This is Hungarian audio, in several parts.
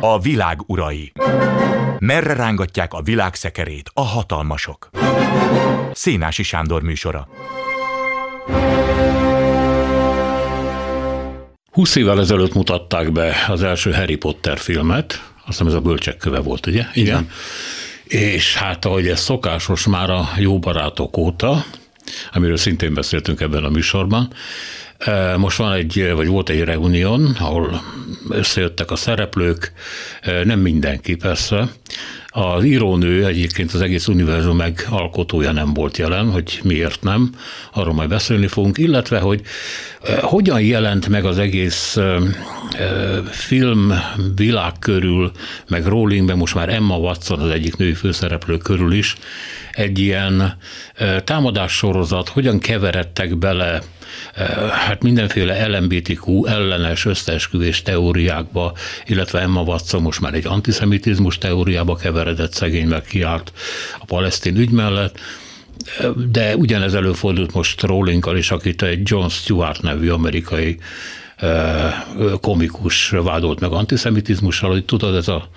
A világ urai. Merre rángatják a világ szekerét a hatalmasok? Szénási Sándor műsora. 20 évvel ezelőtt mutatták be az első Harry Potter filmet, azt hiszem ez a bölcsek köve volt, ugye? Igen. Igen. És hát ahogy ez szokásos már a jó barátok óta, amiről szintén beszéltünk ebben a műsorban, most van egy, vagy volt egy reunión, ahol összejöttek a szereplők, nem mindenki persze. Az írónő egyébként az egész univerzum megalkotója nem volt jelen, hogy miért nem, arról majd beszélni fogunk, illetve, hogy hogyan jelent meg az egész film világ körül, meg Rollingben, most már Emma Watson az egyik női főszereplő körül is, egy ilyen támadás sorozat, hogyan keveredtek bele hát mindenféle LMBTQ ellenes összeesküvés teóriákba, illetve Emma Watson most már egy antiszemitizmus teóriába keveredett szegény, meg kiállt a palesztin ügy mellett, de ugyanez előfordult most Rowlingkal is, akit egy John Stewart nevű amerikai komikus vádolt meg antiszemitizmussal, hogy tudod, ez a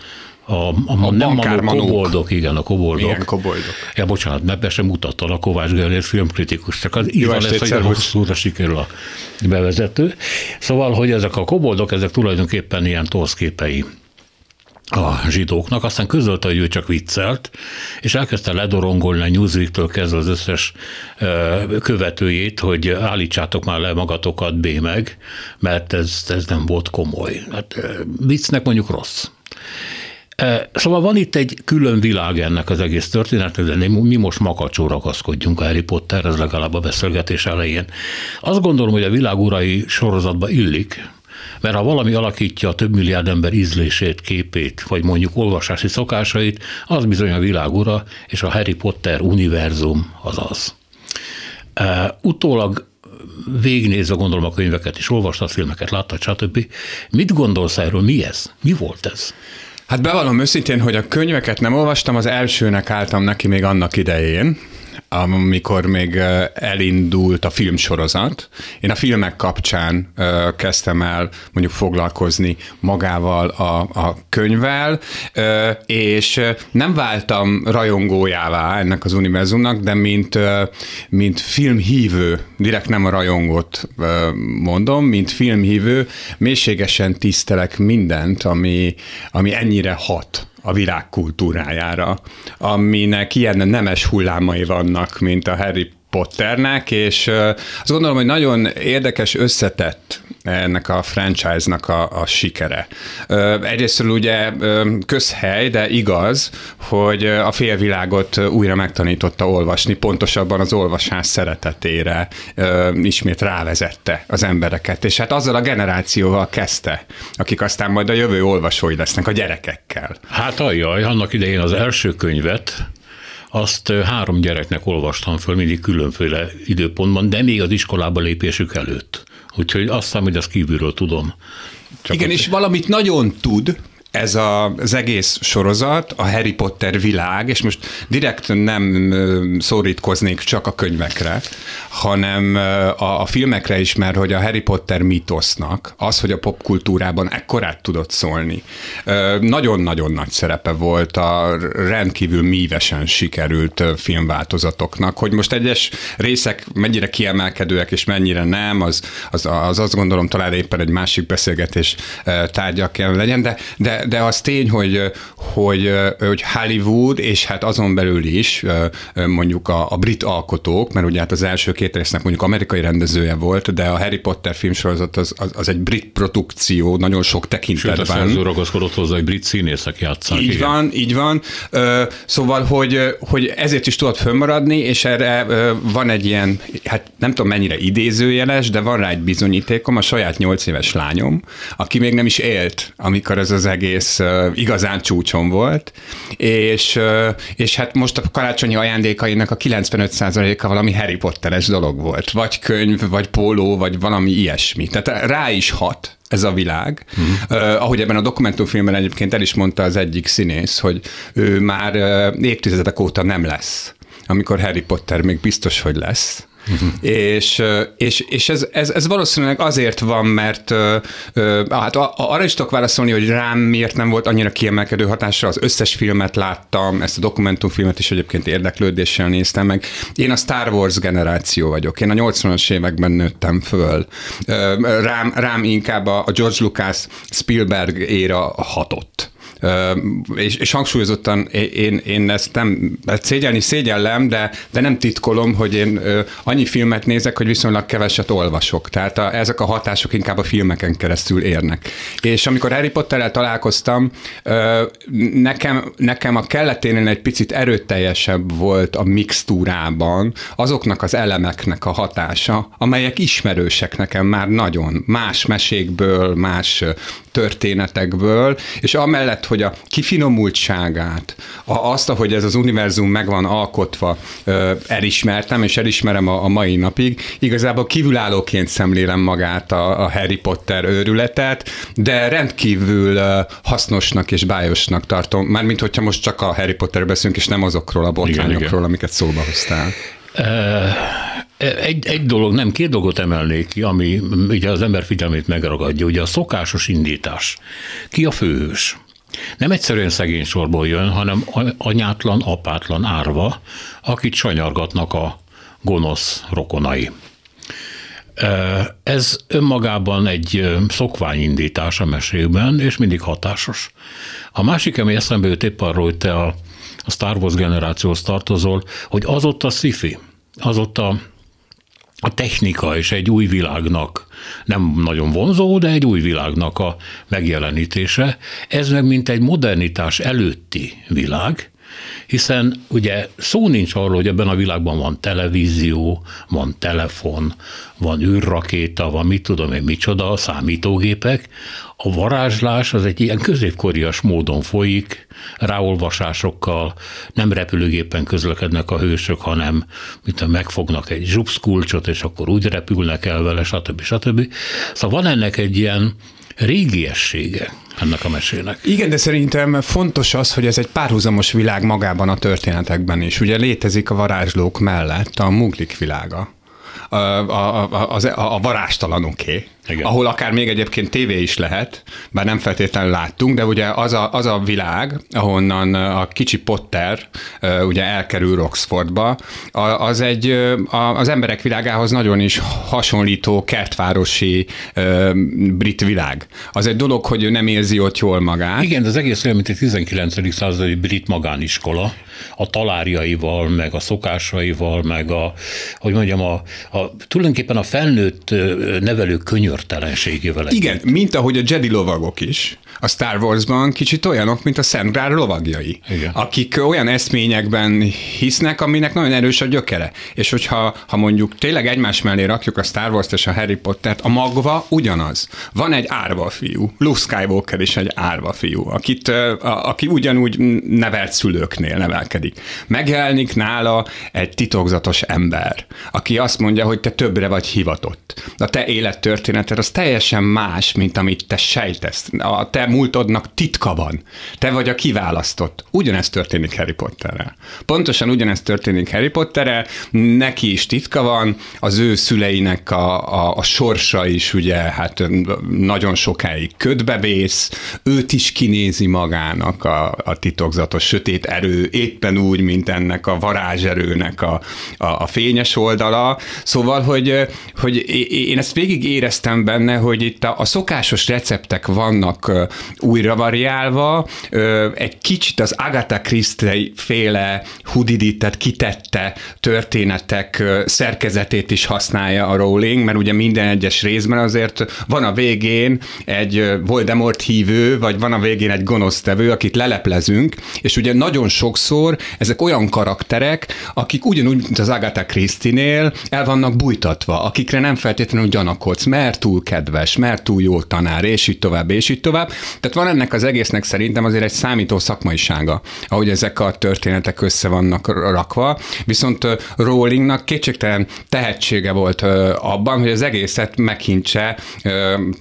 a, a, a nem manó, koboldok, igen, a koboldok. Igen, koboldok. Ja, bocsánat, mert be sem mutatta a Kovács Gellér filmkritikus, csak az így van lesz, hogy hosszúra sikerül a bevezető. Szóval, hogy ezek a koboldok, ezek tulajdonképpen ilyen torszképei a zsidóknak, aztán közölte, hogy ő csak viccelt, és elkezdte ledorongolni a Newsweek-től kezdve az összes követőjét, hogy állítsátok már le magatokat, B meg, mert ez, ez nem volt komoly. Hát viccnek mondjuk rossz. Szóval van itt egy külön világ ennek az egész történetnek, mi most makacsó ragaszkodjunk a Harry Potter, ez legalább a beszélgetés elején. Azt gondolom, hogy a világurai sorozatba illik, mert ha valami alakítja a több milliárd ember ízlését, képét, vagy mondjuk olvasási szokásait, az bizony a világura, és a Harry Potter univerzum az az. Utólag végignézve gondolom a könyveket is, olvastad filmeket, láttad, stb. Mit gondolsz erről? Mi ez? Mi volt ez? Hát bevallom őszintén, hogy a könyveket nem olvastam, az elsőnek álltam neki még annak idején, amikor még elindult a filmsorozat. Én a filmek kapcsán kezdtem el mondjuk foglalkozni magával a, a könyvvel, és nem váltam rajongójává ennek az univerzumnak, de mint, mint filmhívő, direkt nem a rajongót mondom, mint filmhívő, mélységesen tisztelek mindent, ami, ami ennyire hat a világ kultúrájára, aminek ilyen nemes hullámai vannak, mint a Harry Potternek, és azt gondolom, hogy nagyon érdekes, összetett ennek a franchise-nak a, a sikere. Egyrésztről ugye közhely, de igaz, hogy a félvilágot újra megtanította olvasni, pontosabban az olvasás szeretetére ismét rávezette az embereket, és hát azzal a generációval kezdte, akik aztán majd a jövő olvasói lesznek a gyerekekkel. Hát ajaj, annak idején az első könyvet, azt három gyereknek olvastam föl, mindig különféle időpontban, de még az iskolába lépésük előtt. Úgyhogy azt hiszem, hogy azt kívülről tudom. Csak Igen, és valamit nagyon tud, ez a, az egész sorozat, a Harry Potter világ, és most direkt nem szorítkoznék csak a könyvekre, hanem a, a filmekre is, mert hogy a Harry Potter mitosznak, az, hogy a popkultúrában ekkorát tudott szólni, nagyon-nagyon nagy szerepe volt a rendkívül mívesen sikerült filmváltozatoknak, hogy most egyes részek mennyire kiemelkedőek és mennyire nem, az, az, az azt gondolom talán éppen egy másik beszélgetés tárgya kell legyen, de, de, de az tény, hogy, hogy, hogy Hollywood, és hát azon belül is mondjuk a, a brit alkotók, mert ugye hát az első két résznek mondjuk amerikai rendezője volt, de a Harry Potter filmsorozat az, az, az egy brit produkció, nagyon sok tekintetben. Sőt, a szerző ragaszkodott hozzá, hogy brit színészek játszák. Így igen. van, így van. Szóval, hogy, hogy ezért is tudott fönnmaradni, és erre van egy ilyen, hát nem tudom mennyire idézőjeles, de van rá egy bizonyítékom, a saját nyolc éves lányom, aki még nem is élt, amikor ez az egész egész igazán csúcson volt, és, és hát most a karácsonyi ajándékainak a 95%-a valami Harry Potteres dolog volt. Vagy könyv, vagy póló, vagy valami ilyesmi. Tehát rá is hat ez a világ. Uh-huh. Uh, ahogy ebben a dokumentumfilmben egyébként el is mondta az egyik színész, hogy ő már uh, évtizedek óta nem lesz, amikor Harry Potter még biztos, hogy lesz És, és, és ez, ez, ez valószínűleg azért van, mert hát arra is tudok válaszolni, hogy rám miért nem volt annyira kiemelkedő hatásra, az összes filmet láttam, ezt a dokumentumfilmet is egyébként érdeklődéssel néztem meg. Én a Star Wars generáció vagyok, én a 80-as években nőttem föl. Rám, rám inkább a George Lucas Spielberg éra hatott és, és hangsúlyozottan én, én ezt nem, hát szégyelni szégyellem, de, de nem titkolom, hogy én annyi filmet nézek, hogy viszonylag keveset olvasok. Tehát a, ezek a hatások inkább a filmeken keresztül érnek. És amikor Harry Potterrel találkoztam, nekem, nekem a kelleténél egy picit erőteljesebb volt a mixtúrában azoknak az elemeknek a hatása, amelyek ismerősek nekem már nagyon, más mesékből, más történetekből, és amellett, hogy a kifinomultságát, a, azt, hogy ez az univerzum meg van alkotva, elismertem, és elismerem a, a mai napig, igazából kívülállóként szemlélem magát a, a Harry Potter őrületet, de rendkívül hasznosnak és bájosnak tartom, mármint hogyha most csak a Harry Potter beszélünk, és nem azokról a botrányokról, amiket szóba hoztál. Egy, egy dolog, nem, két dolgot emelnék ki, ami ugye az ember figyelmét megragadja, ugye a szokásos indítás. Ki a főhős? Nem egyszerűen szegény sorból jön, hanem anyátlan, apátlan árva, akit sanyargatnak a gonosz rokonai. Ez önmagában egy szokványindítás a mesében, és mindig hatásos. A másik, ami eszembe jut épp arról, hogy te a, a Star Wars generációhoz tartozol, hogy az ott a sci-fi, az ott a a technika és egy új világnak, nem nagyon vonzó, de egy új világnak a megjelenítése. Ez meg mint egy modernitás előtti világ, hiszen ugye szó nincs arról, hogy ebben a világban van televízió, van telefon, van űrrakéta, van mit tudom én micsoda, számítógépek. A varázslás az egy ilyen középkorias módon folyik, ráolvasásokkal, nem repülőgépen közlekednek a hősök, hanem mint megfognak egy zsupszkulcsot, és akkor úgy repülnek el vele, stb. stb. Szóval van ennek egy ilyen régiessége ennek a mesének. Igen, de szerintem fontos az, hogy ez egy párhuzamos világ magában a történetekben is. Ugye létezik a varázslók mellett a muglik világa, a, a, a, a, a igen. ahol akár még egyébként tévé is lehet, bár nem feltétlenül láttunk, de ugye az a, az a világ, ahonnan a kicsi Potter ugye elkerül Oxfordba, az egy az emberek világához nagyon is hasonlító kertvárosi brit világ. Az egy dolog, hogy ő nem érzi ott jól magát. Igen, de az egész olyan, mint egy 19. századi brit magániskola, a talárjaival, meg a szokásaival, meg a, hogy mondjam, a, a tulajdonképpen a felnőtt nevelők könyör bőrtelenségével. Igen, mint ahogy a Jedi lovagok is a Star Warsban kicsit olyanok, mint a Szent Grál lovagjai, Igen. akik olyan eszményekben hisznek, aminek nagyon erős a gyökere. És hogyha ha mondjuk tényleg egymás mellé rakjuk a Star Wars-t és a Harry Pottert, a magva ugyanaz. Van egy árva fiú, Luke Skywalker is egy árva fiú, akit, a, aki ugyanúgy nevelt szülőknél nevelkedik. Megjelenik nála egy titokzatos ember, aki azt mondja, hogy te többre vagy hivatott. A te élettörténeted az teljesen más, mint amit te sejtesz. A te múltodnak titka van. Te vagy a kiválasztott. Ugyanezt történik Harry Potterrel. Pontosan ugyanezt történik Harry Potterrel, neki is titka van, az ő szüleinek a, a, a sorsa is ugye hát nagyon sokáig ködbevész, őt is kinézi magának a, a titokzatos sötét erő, éppen úgy, mint ennek a varázserőnek a, a, a fényes oldala. Szóval, hogy, hogy én ezt végig éreztem benne, hogy itt a, a szokásos receptek vannak újra variálva, egy kicsit az Agatha Christie féle hudidítet kitette történetek szerkezetét is használja a Rowling, mert ugye minden egyes részben azért van a végén egy Voldemort hívő, vagy van a végén egy gonosztevő, akit leleplezünk, és ugye nagyon sokszor ezek olyan karakterek, akik ugyanúgy, mint az Agatha Christie-nél el vannak bújtatva, akikre nem feltétlenül gyanakodsz, mert túl kedves, mert túl jó tanár, és így tovább, és így tovább. Tehát van ennek az egésznek szerintem azért egy számító szakmaisága, ahogy ezek a történetek össze vannak rakva. Viszont Rowlingnak kétségtelen tehetsége volt abban, hogy az egészet meghintse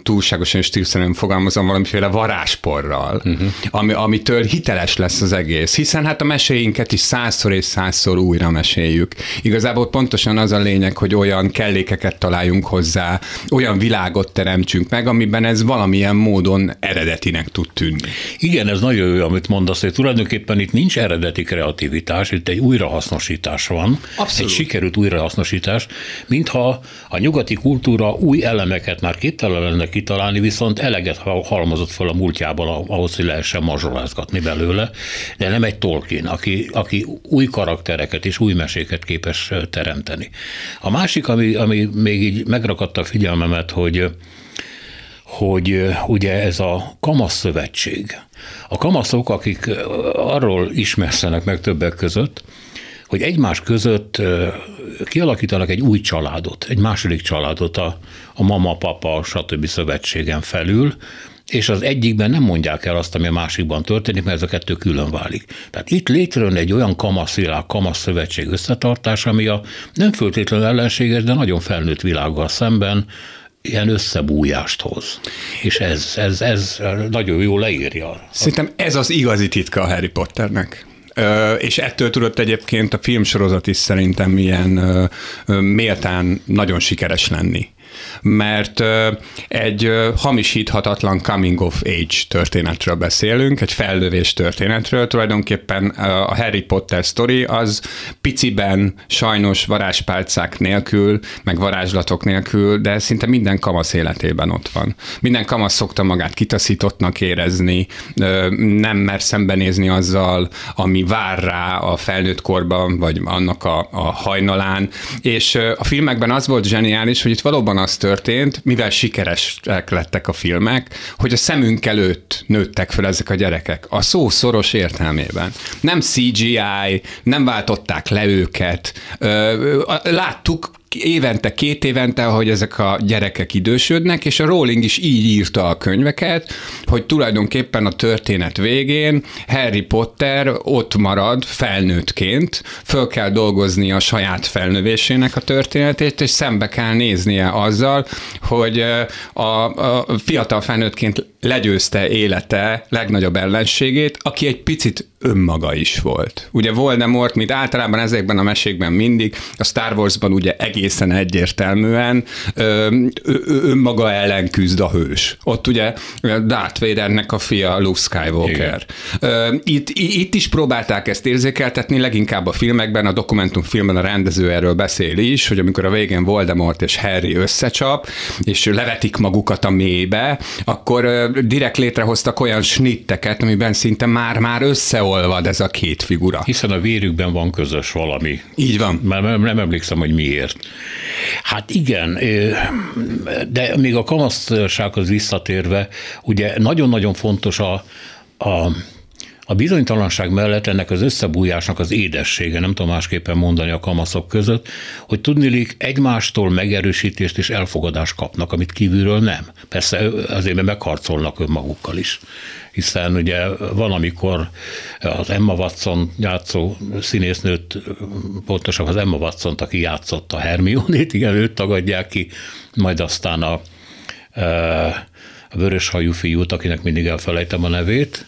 túlságosan és stílszerűen fogalmazom valamiféle varázsporral, uh-huh. ami, amitől hiteles lesz az egész. Hiszen hát a meséinket is százszor és százszor újra meséljük. Igazából pontosan az a lényeg, hogy olyan kellékeket találjunk hozzá, olyan világot teremtsünk meg, amiben ez valamilyen módon eredetinek tud tűnni. Igen, ez nagyon jó, amit mondasz, hogy tulajdonképpen itt nincs eredeti kreativitás, itt egy újrahasznosítás van. Abszolút. Egy sikerült újrahasznosítás, mintha a nyugati kultúra új elemeket már képtelen lenne kitalálni, viszont eleget halmozott fel a múltjában ahhoz, hogy lehessen mazsolázgatni belőle, de nem egy Tolkien, aki, aki új karaktereket és új meséket képes teremteni. A másik, ami, ami még így megrakadt a figyelmemet, hogy hogy ugye ez a kamasz szövetség. A kamaszok, akik arról ismerszenek meg többek között, hogy egymás között kialakítanak egy új családot, egy második családot a, a mama, papa, stb. szövetségen felül, és az egyikben nem mondják el azt, ami a másikban történik, mert ez a kettő külön válik. Tehát itt létrejön egy olyan kamaszvilág, kamasz szövetség összetartás, ami a nem föltétlenül ellenséges, de nagyon felnőtt világgal szemben ilyen összebújást hoz. És ez, ez, ez nagyon jó leírja. Szerintem ez az igazi titka a Harry Potternek és ettől tudott egyébként a filmsorozat is szerintem ilyen méltán nagyon sikeres lenni mert egy hamisíthatatlan coming of age történetről beszélünk, egy fellövés történetről. Tulajdonképpen a Harry Potter story az piciben sajnos varázspálcák nélkül, meg varázslatok nélkül, de szinte minden kamasz életében ott van. Minden kamasz szokta magát kitaszítottnak érezni, nem mer szembenézni azzal, ami vár rá a felnőtt korban, vagy annak a, a hajnalán, és a filmekben az volt zseniális, hogy itt valóban az történt, mivel sikeresek lettek a filmek, hogy a szemünk előtt nőttek fel ezek a gyerekek. A szó szoros értelmében. Nem CGI, nem váltották le őket. Láttuk évente, két évente, hogy ezek a gyerekek idősödnek, és a Rowling is így írta a könyveket, hogy tulajdonképpen a történet végén Harry Potter ott marad felnőttként, föl kell dolgozni a saját felnövésének a történetét, és szembe kell néznie azzal, hogy a, a fiatal felnőttként legyőzte élete legnagyobb ellenségét, aki egy picit önmaga is volt. Ugye Voldemort, mint általában ezekben a mesékben mindig, a Star Warsban ugye egészen egyértelműen ö, önmaga ellen küzd a hős. Ott ugye Darth Vadernek a fia Luke Skywalker. Ö, itt, itt is próbálták ezt érzékeltetni, leginkább a filmekben, a dokumentumfilmben a rendező erről beszél is, hogy amikor a végén Voldemort és Harry összecsap, és levetik magukat a mélybe, akkor direkt létrehoztak olyan snitteket, amiben szinte már-már összeolvad ez a két figura. Hiszen a vérükben van közös valami. Így van. Már nem, nem emlékszem, hogy miért. Hát igen, de még a kamaszsághoz visszatérve, ugye nagyon-nagyon fontos a, a a bizonytalanság mellett ennek az összebújásnak az édessége, nem tudom másképpen mondani a kamaszok között, hogy tudnilik egymástól megerősítést és elfogadást kapnak, amit kívülről nem. Persze azért megharcolnak önmagukkal is hiszen ugye van, amikor az Emma Watson játszó színésznőt, pontosan az Emma watson aki játszott a Hermione-t, igen, őt tagadják ki, majd aztán a, a vörös hajú fiút, akinek mindig elfelejtem a nevét,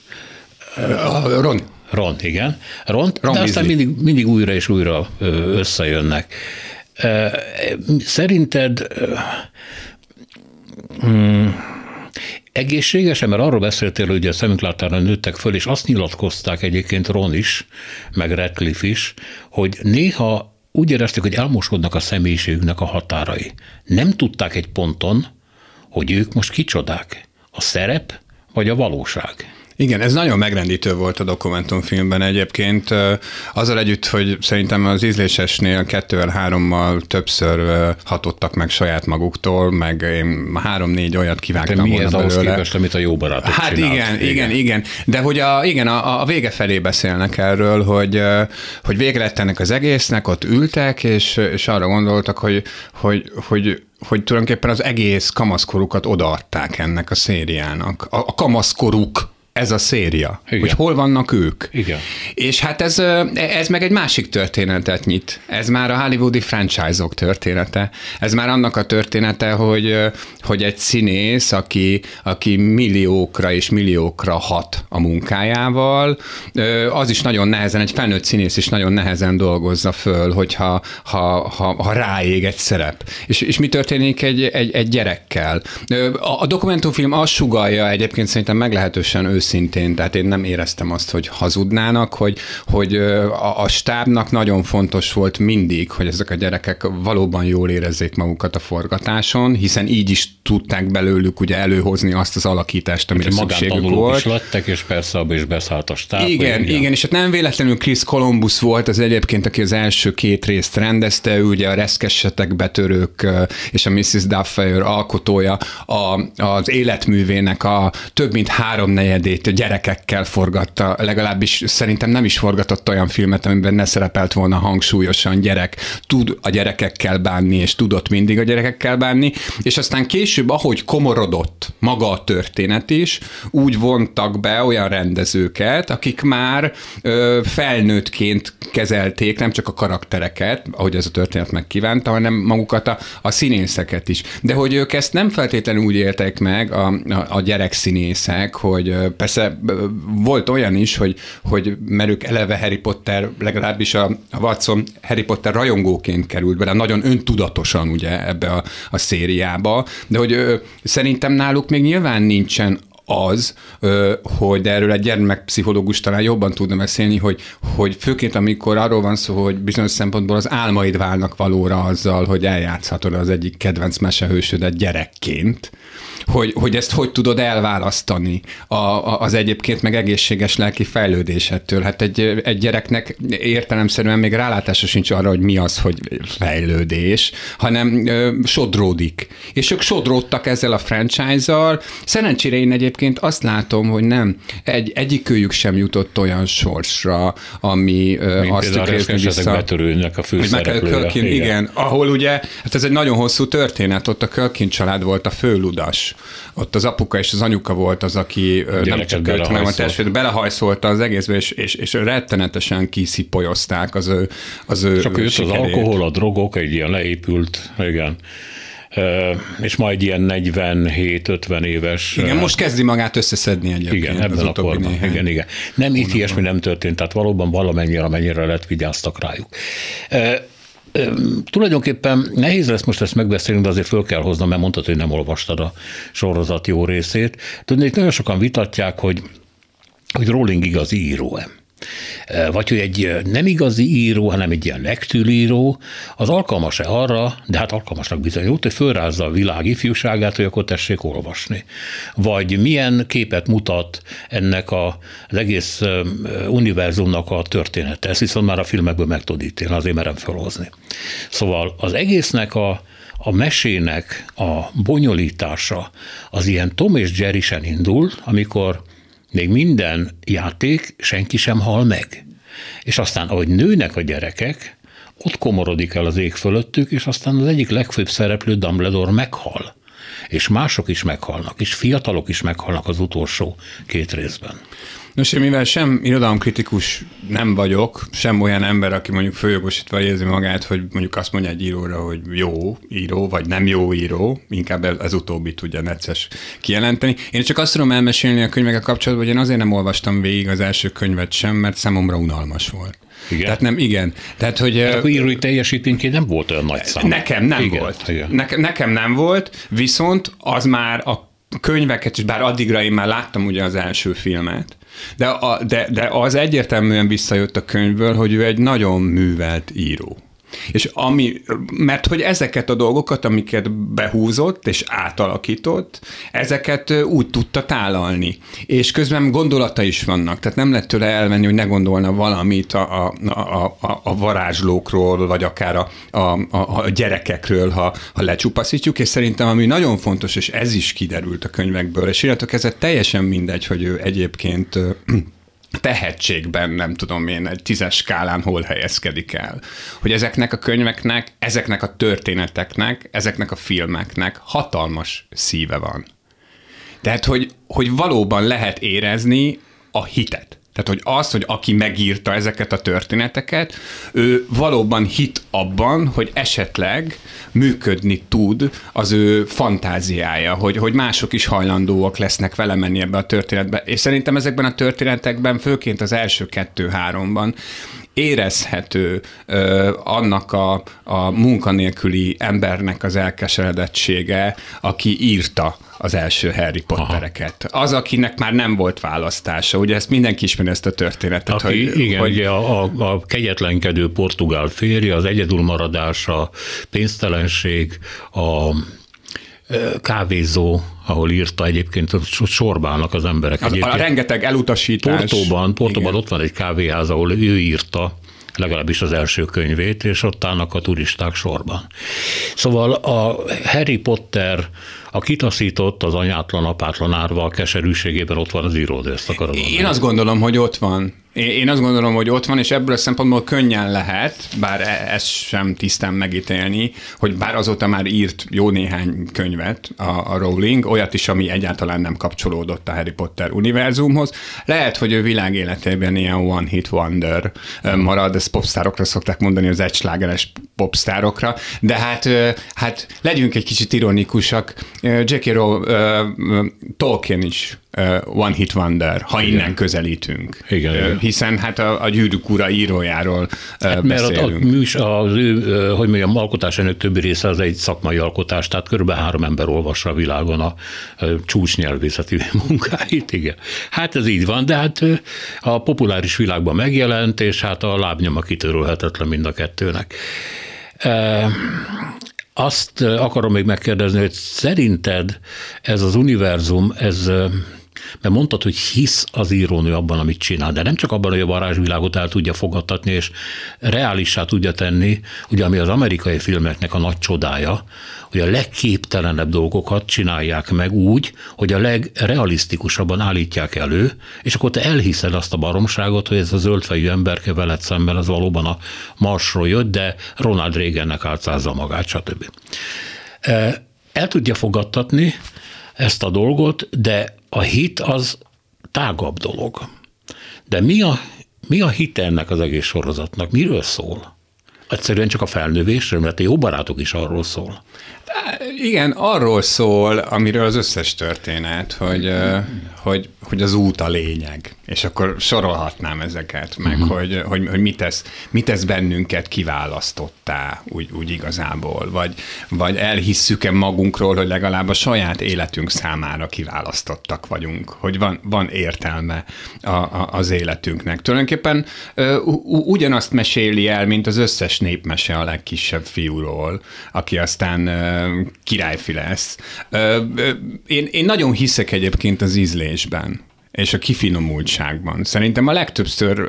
Ron. Ron, igen. Ron, Ron de aztán mindig, mindig újra és újra összejönnek. Szerinted mm, egészséges, mert arról beszéltél, hogy a szemünklátára nőttek föl, és azt nyilatkozták egyébként Ron is, meg Radcliffe is, hogy néha úgy érezték, hogy elmosodnak a személyiségüknek a határai. Nem tudták egy ponton, hogy ők most kicsodák. A szerep vagy a valóság. Igen, ez nagyon megrendítő volt a dokumentumfilmben egyébként. Azzal együtt, hogy szerintem az ízlésesnél kettővel, hárommal többször hatottak meg saját maguktól, meg én három-négy olyat kivágtam De mi volna ez ahhoz belőle. képest, amit a jó barátok Hát csinált? igen, igen, igen. De hogy a, igen, a, a vége felé beszélnek erről, hogy, hogy vége lett ennek az egésznek, ott ültek, és, és arra gondoltak, hogy, hogy, hogy hogy tulajdonképpen az egész kamaszkorukat odaadták ennek a szériának. A, a kamaszkoruk ez a széria, Igen. hogy hol vannak ők. Igen. És hát ez, ez meg egy másik történetet nyit. Ez már a hollywoodi franchise-ok története. Ez már annak a története, hogy, hogy egy színész, aki, aki milliókra és milliókra hat a munkájával, az is nagyon nehezen, egy felnőtt színész is nagyon nehezen dolgozza föl, hogyha ha, ha, ha ráég egy szerep. És, és mi történik egy, egy, egy gyerekkel? A, a dokumentumfilm azt sugalja egyébként szerintem meglehetősen őszintén, tehát én nem éreztem azt, hogy hazudnának, hogy, hogy a, a stábnak nagyon fontos volt mindig, hogy ezek a gyerekek valóban jól érezzék magukat a forgatáson, hiszen így is tudták belőlük ugye előhozni azt az alakítást, amire szükségük Magántanulók volt. is lettek, és persze abba is beszállt a stáb. Igen, hogy- igen, és hát nem véletlenül Chris Columbus volt az egyébként, aki az első két részt rendezte, ő ugye a reszkessetek betörők és a Mrs. Duffer alkotója a, az életművének a több mint háromnegyedét gyerekekkel forgatta, legalábbis szerintem nem is forgatott olyan filmet, amiben ne szerepelt volna hangsúlyosan gyerek, tud a gyerekekkel bánni, és tudott mindig a gyerekekkel bánni, és aztán később, ahogy komorodott maga a történet is, úgy vontak be olyan rendezőket, akik már ö, felnőttként kezelték nem csak a karaktereket, ahogy ez a történet megkívánta, hanem magukat a, a színészeket is. De hogy ők ezt nem feltétlenül úgy éltek meg, a, a, a gyerekszínészek, hogy persze volt olyan is, hogy, hogy mert ők eleve Harry Potter, legalábbis a, a Watson Harry Potter rajongóként került bele, nagyon öntudatosan ugye ebbe a, a szériába, de hogy ö, szerintem náluk még nyilván nincsen az, hogy erről egy gyermekpszichológus talán jobban tudna beszélni, hogy, hogy főként amikor arról van szó, hogy bizonyos szempontból az álmaid válnak valóra azzal, hogy eljátszhatod az egyik kedvenc mesehősödet gyerekként, hogy, hogy ezt hogy tudod elválasztani a, a, az egyébként meg egészséges lelki fejlődésettől. Hát egy, egy gyereknek értelemszerűen még rálátása sincs arra, hogy mi az, hogy fejlődés, hanem ö, sodródik. És ők sodródtak ezzel a franchise-zal. Szerencsére én egyébként azt látom, hogy nem, egy, egyikőjük sem jutott olyan sorsra, ami Mint azt tükrözni vissza. betörőnek a főszereplője. Culkin, igen. igen, ahol ugye, hát ez egy nagyon hosszú történet, ott a Culkin család volt a főludas. Ott az apuka és az anyuka volt az, aki ö, nem Gyereket csak költ, hanem a testvét belehajszolta az egészbe, és, és, és rettenetesen kiszipolyozták az ő, az ő Csak jött az alkohol, a drogok, egy ilyen leépült, igen. És majd ilyen 47-50 éves. Igen, most kezdi magát összeszedni egyébként. igen, ebben a korban. néhány Igen, igen. Nem, itt ilyesmi nem történt, tehát valóban valamennyire, amennyire lett vigyáztak rájuk. Tulajdonképpen nehéz lesz most ezt megbeszélni, de azért föl kell hoznom, mert mondtad, hogy nem olvastad a sorozat jó részét. Tudnék, nagyon sokan vitatják, hogy, hogy Rowling igazi író-e. Vagy hogy egy nem igazi író, hanem egy ilyen lektűríró, az alkalmas-e arra, de hát alkalmasnak bizonyult, hogy fölrázza a világ ifjúságát, hogy akkor tessék olvasni. Vagy milyen képet mutat ennek a, az egész univerzumnak a története. Ezt viszont már a filmekből meg tud ítélni, azért merem felhozni. Szóval az egésznek a, a mesének a bonyolítása az ilyen Tom és Jerry-sen indul, amikor még minden játék, senki sem hal meg. És aztán, ahogy nőnek a gyerekek, ott komorodik el az ég fölöttük, és aztán az egyik legfőbb szereplő Dumbledore meghal. És mások is meghalnak, és fiatalok is meghalnak az utolsó két részben. Nos, én mivel sem irodalomkritikus nem vagyok, sem olyan ember, aki mondjuk főjogosítva érzi magát, hogy mondjuk azt mondja egy íróra, hogy jó író, vagy nem jó író, inkább ez, ez utóbbi tudja necces kijelenteni. Én csak azt tudom elmesélni a könyvekkel kapcsolatban, hogy én azért nem olvastam végig az első könyvet sem, mert számomra unalmas volt. Igen? Tehát nem, igen. Tehát, hogy... Hát akkor írói teljesítményként nem volt olyan nagy szám. Nekem nem igen, volt. Igen. Nekem, nekem nem volt, viszont az már a könyveket is, bár addigra én már láttam ugye az első filmet, de, a, de, de az egyértelműen visszajött a könyvből, hogy ő egy nagyon művelt író. És ami, mert hogy ezeket a dolgokat, amiket behúzott és átalakított, ezeket úgy tudta tálalni. És közben gondolata is vannak, tehát nem lett tőle elvenni, hogy ne gondolna valamit a, a, a, a, a varázslókról, vagy akár a, a, a gyerekekről, ha, ha lecsupaszítjuk, és szerintem ami nagyon fontos, és ez is kiderült a könyvekből, és iratok ez teljesen mindegy, hogy ő egyébként tehetségben, nem tudom én, egy tízes skálán hol helyezkedik el. Hogy ezeknek a könyveknek, ezeknek a történeteknek, ezeknek a filmeknek hatalmas szíve van. Tehát, hogy, hogy valóban lehet érezni a hitet. Tehát, hogy az, hogy aki megírta ezeket a történeteket, ő valóban hit abban, hogy esetleg működni tud az ő fantáziája, hogy, hogy mások is hajlandóak lesznek vele menni ebbe a történetbe. És szerintem ezekben a történetekben, főként az első kettő-háromban érezhető ö, annak a, a munkanélküli embernek az elkeseredettsége, aki írta az első Harry Pottereket. Aha. Az, akinek már nem volt választása. Ugye ezt mindenki ismeri ezt a történetet. Aki, hogy, igen, hogy... ugye a, a, a kegyetlenkedő portugál férje, az egyedülmaradás, a pénztelenség, a kávézó, ahol írta egyébként, sorbálnak az emberek. Az, a rengeteg elutasítás. Portóban, Portóban ott van egy kávéház, ahol ő írta, legalábbis az első könyvét, és ott állnak a turisták sorban. Szóval a Harry Potter a kitaszított, az anyátlan, apátlan árva a keserűségében ott van az íród, ezt akarom Én azt gondolom, hogy ott van. Én azt gondolom, hogy ott van, és ebből a szempontból könnyen lehet, bár e- ezt sem tisztán megítélni, hogy bár azóta már írt jó néhány könyvet a, a Rowling, olyat is, ami egyáltalán nem kapcsolódott a Harry Potter univerzumhoz. Lehet, hogy ő világ életében ilyen one hit wonder marad, ezt popstárokra szokták mondani, az egyslágeres popstárokra, de hát, hát legyünk egy kicsit ironikusak. Jackie Rowe, Tolkien is One Hit Wonder, ha igen. innen közelítünk. Igen, igen. Hiszen hát a, a gyűrűk ura írójáról hát beszélünk. Mert a, a műs, az ő, hogy mondjam, alkotásának többi része az egy szakmai alkotás, tehát körülbelül három ember olvassa a világon a, a csúcsnyelvészeti munkáit, igen. Hát ez így van, de hát a populáris világban megjelent, és hát a lábnyoma kitörölhetetlen mind a kettőnek. Azt akarom még megkérdezni, hogy szerinted ez az univerzum, ez mert mondtad, hogy hisz az írónő abban, amit csinál, de nem csak abban, hogy a varázsvilágot el tudja fogadtatni, és reálissá tudja tenni, ugye ami az amerikai filmeknek a nagy csodája, hogy a legképtelenebb dolgokat csinálják meg úgy, hogy a legrealisztikusabban állítják elő, és akkor te elhiszed azt a baromságot, hogy ez a zöldfejű emberke veled szemben az valóban a Marsról jött, de Ronald Reagannek álcázza magát, stb. El tudja fogadtatni ezt a dolgot, de a hit az tágabb dolog. De mi a, mi a hit ennek az egész sorozatnak? Miről szól? Egyszerűen csak a felnövésről, mert a jó barátok is arról szól. Igen, arról szól, amiről az összes történet, hogy, hogy, hogy az út a lényeg, és akkor sorolhatnám ezeket, meg uh-huh. hogy, hogy, hogy mit, tesz, mit tesz bennünket kiválasztottá, úgy, úgy igazából, vagy, vagy elhisszük-e magunkról, hogy legalább a saját életünk számára kiválasztottak vagyunk, hogy van, van értelme a, a, az életünknek. Tulajdonképpen ugyanazt meséli el, mint az összes népmese a legkisebb fiúról, aki aztán királyfi lesz. Én, én nagyon hiszek egyébként az ízlésben és a kifinomultságban. Szerintem a legtöbbször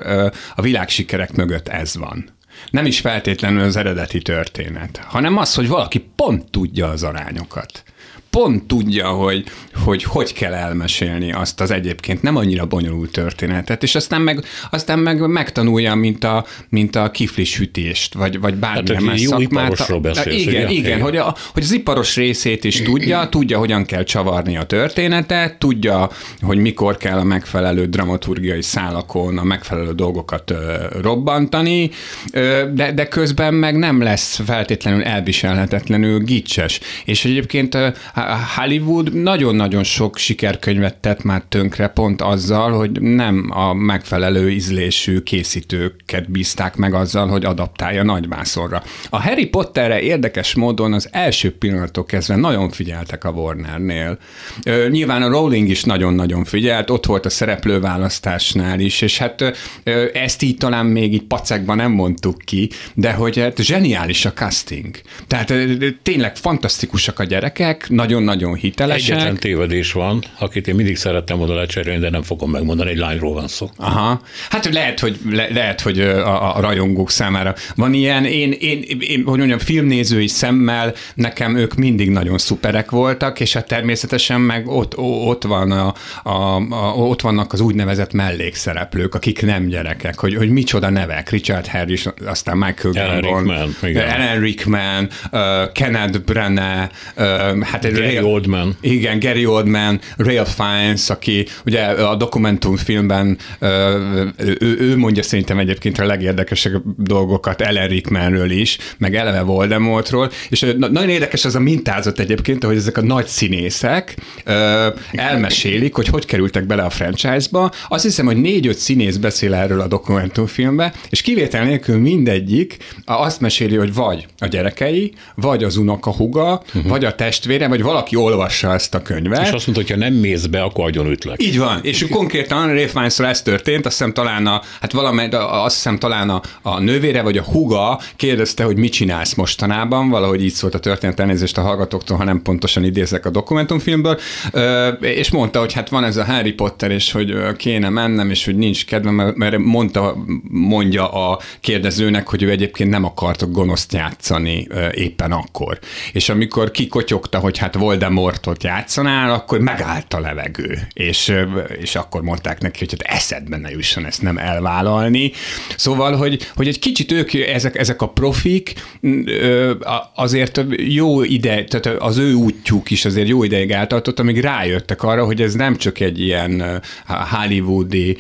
a világsikerek mögött ez van. Nem is feltétlenül az eredeti történet, hanem az, hogy valaki pont tudja az arányokat pont tudja, hogy, hogy hogy kell elmesélni azt az egyébként nem annyira bonyolult történetet, és aztán meg, aztán meg megtanulja, mint a, mint a kiflis ütést, vagy, vagy bármilyen hát, más szakmát. A, beszélsz, igen, igen, igen, hogy, a, hogy az iparos részét is tudja, tudja, hogyan kell csavarni a történetet, tudja, hogy mikor kell a megfelelő dramaturgiai szálakon a megfelelő dolgokat ö, robbantani, ö, de, de közben meg nem lesz feltétlenül elviselhetetlenül gicses. És egyébként Hollywood nagyon-nagyon nagyon sok sikerkönyvet tett már tönkre pont azzal, hogy nem a megfelelő ízlésű készítőket bízták meg azzal, hogy adaptálja nagyvászorra. A Harry Potterre érdekes módon az első pillanattól kezdve nagyon figyeltek a Warnernél. Nyilván a Rowling is nagyon-nagyon figyelt, ott volt a szereplőválasztásnál is, és hát ezt így talán még így pacekban nem mondtuk ki, de hogy hát zseniális a casting. Tehát tényleg fantasztikusak a gyerekek, nagyon-nagyon hitelesek. Egyetlen tévedés van, akit én mindig szerettem volna lecserélni, de nem fogom megmondani, egy lányról van szó. Aha. Hát lehet, hogy, le, lehet, hogy a, a rajongók számára van ilyen. Én, én, én, hogy mondjam, filmnézői szemmel nekem ők mindig nagyon szuperek voltak, és hát természetesen meg ott, ott, van a, a, a, ott vannak az úgynevezett mellékszereplők, akik nem gyerekek, hogy, hogy micsoda nevek, Richard Harris, aztán Michael Ellen Rickman, Ellen Rickman, uh, Kenneth Branagh, uh, hát Gary Ray, Oldman. Igen, Gary Oldman, Ralph Fiennes, aki ugye a dokumentumfilmben ő, ő mondja szerintem egyébként a legérdekesebb dolgokat Ellen Rickmanről is, meg eleve Voldemortról, és nagyon érdekes az a mintázat egyébként, hogy ezek a nagy színészek elmesélik, hogy hogy kerültek bele a franchise-ba. Azt hiszem, hogy négy-öt színész beszél erről a dokumentumfilmbe, és kivétel nélkül mindegyik azt meséli, hogy vagy a gyerekei, vagy az unokahuga, uh-huh. vagy a testvére, vagy valaki olvassa ezt a könyvet. És azt mondta, hogy ha nem mész be, akkor agyon ütlek. Így van. És konkrétan Ray fiennes ez történt, azt hiszem talán a, hát valamely, azt hiszem talán a, a nővére, vagy a huga kérdezte, hogy mit csinálsz mostanában, valahogy így szólt a történet, elnézést a hallgatóktól, ha nem pontosan idézek a dokumentumfilmből, és mondta, hogy hát van ez a Harry Potter, és hogy kéne mennem, és hogy nincs kedvem, mert mondta, mondja a kérdezőnek, hogy ő egyébként nem akart gonoszt játszani éppen akkor. És amikor kikotyogta, hogy hát Voldemortot játszanál, akkor megállt a levegő, és, és akkor mondták neki, hogy hát eszedbe ne jusson ezt nem elvállalni. Szóval, hogy, hogy egy kicsit ők, ezek, ezek a profik azért jó ide, tehát az ő útjuk is azért jó ideig eltartott, amíg rájöttek arra, hogy ez nem csak egy ilyen hollywoodi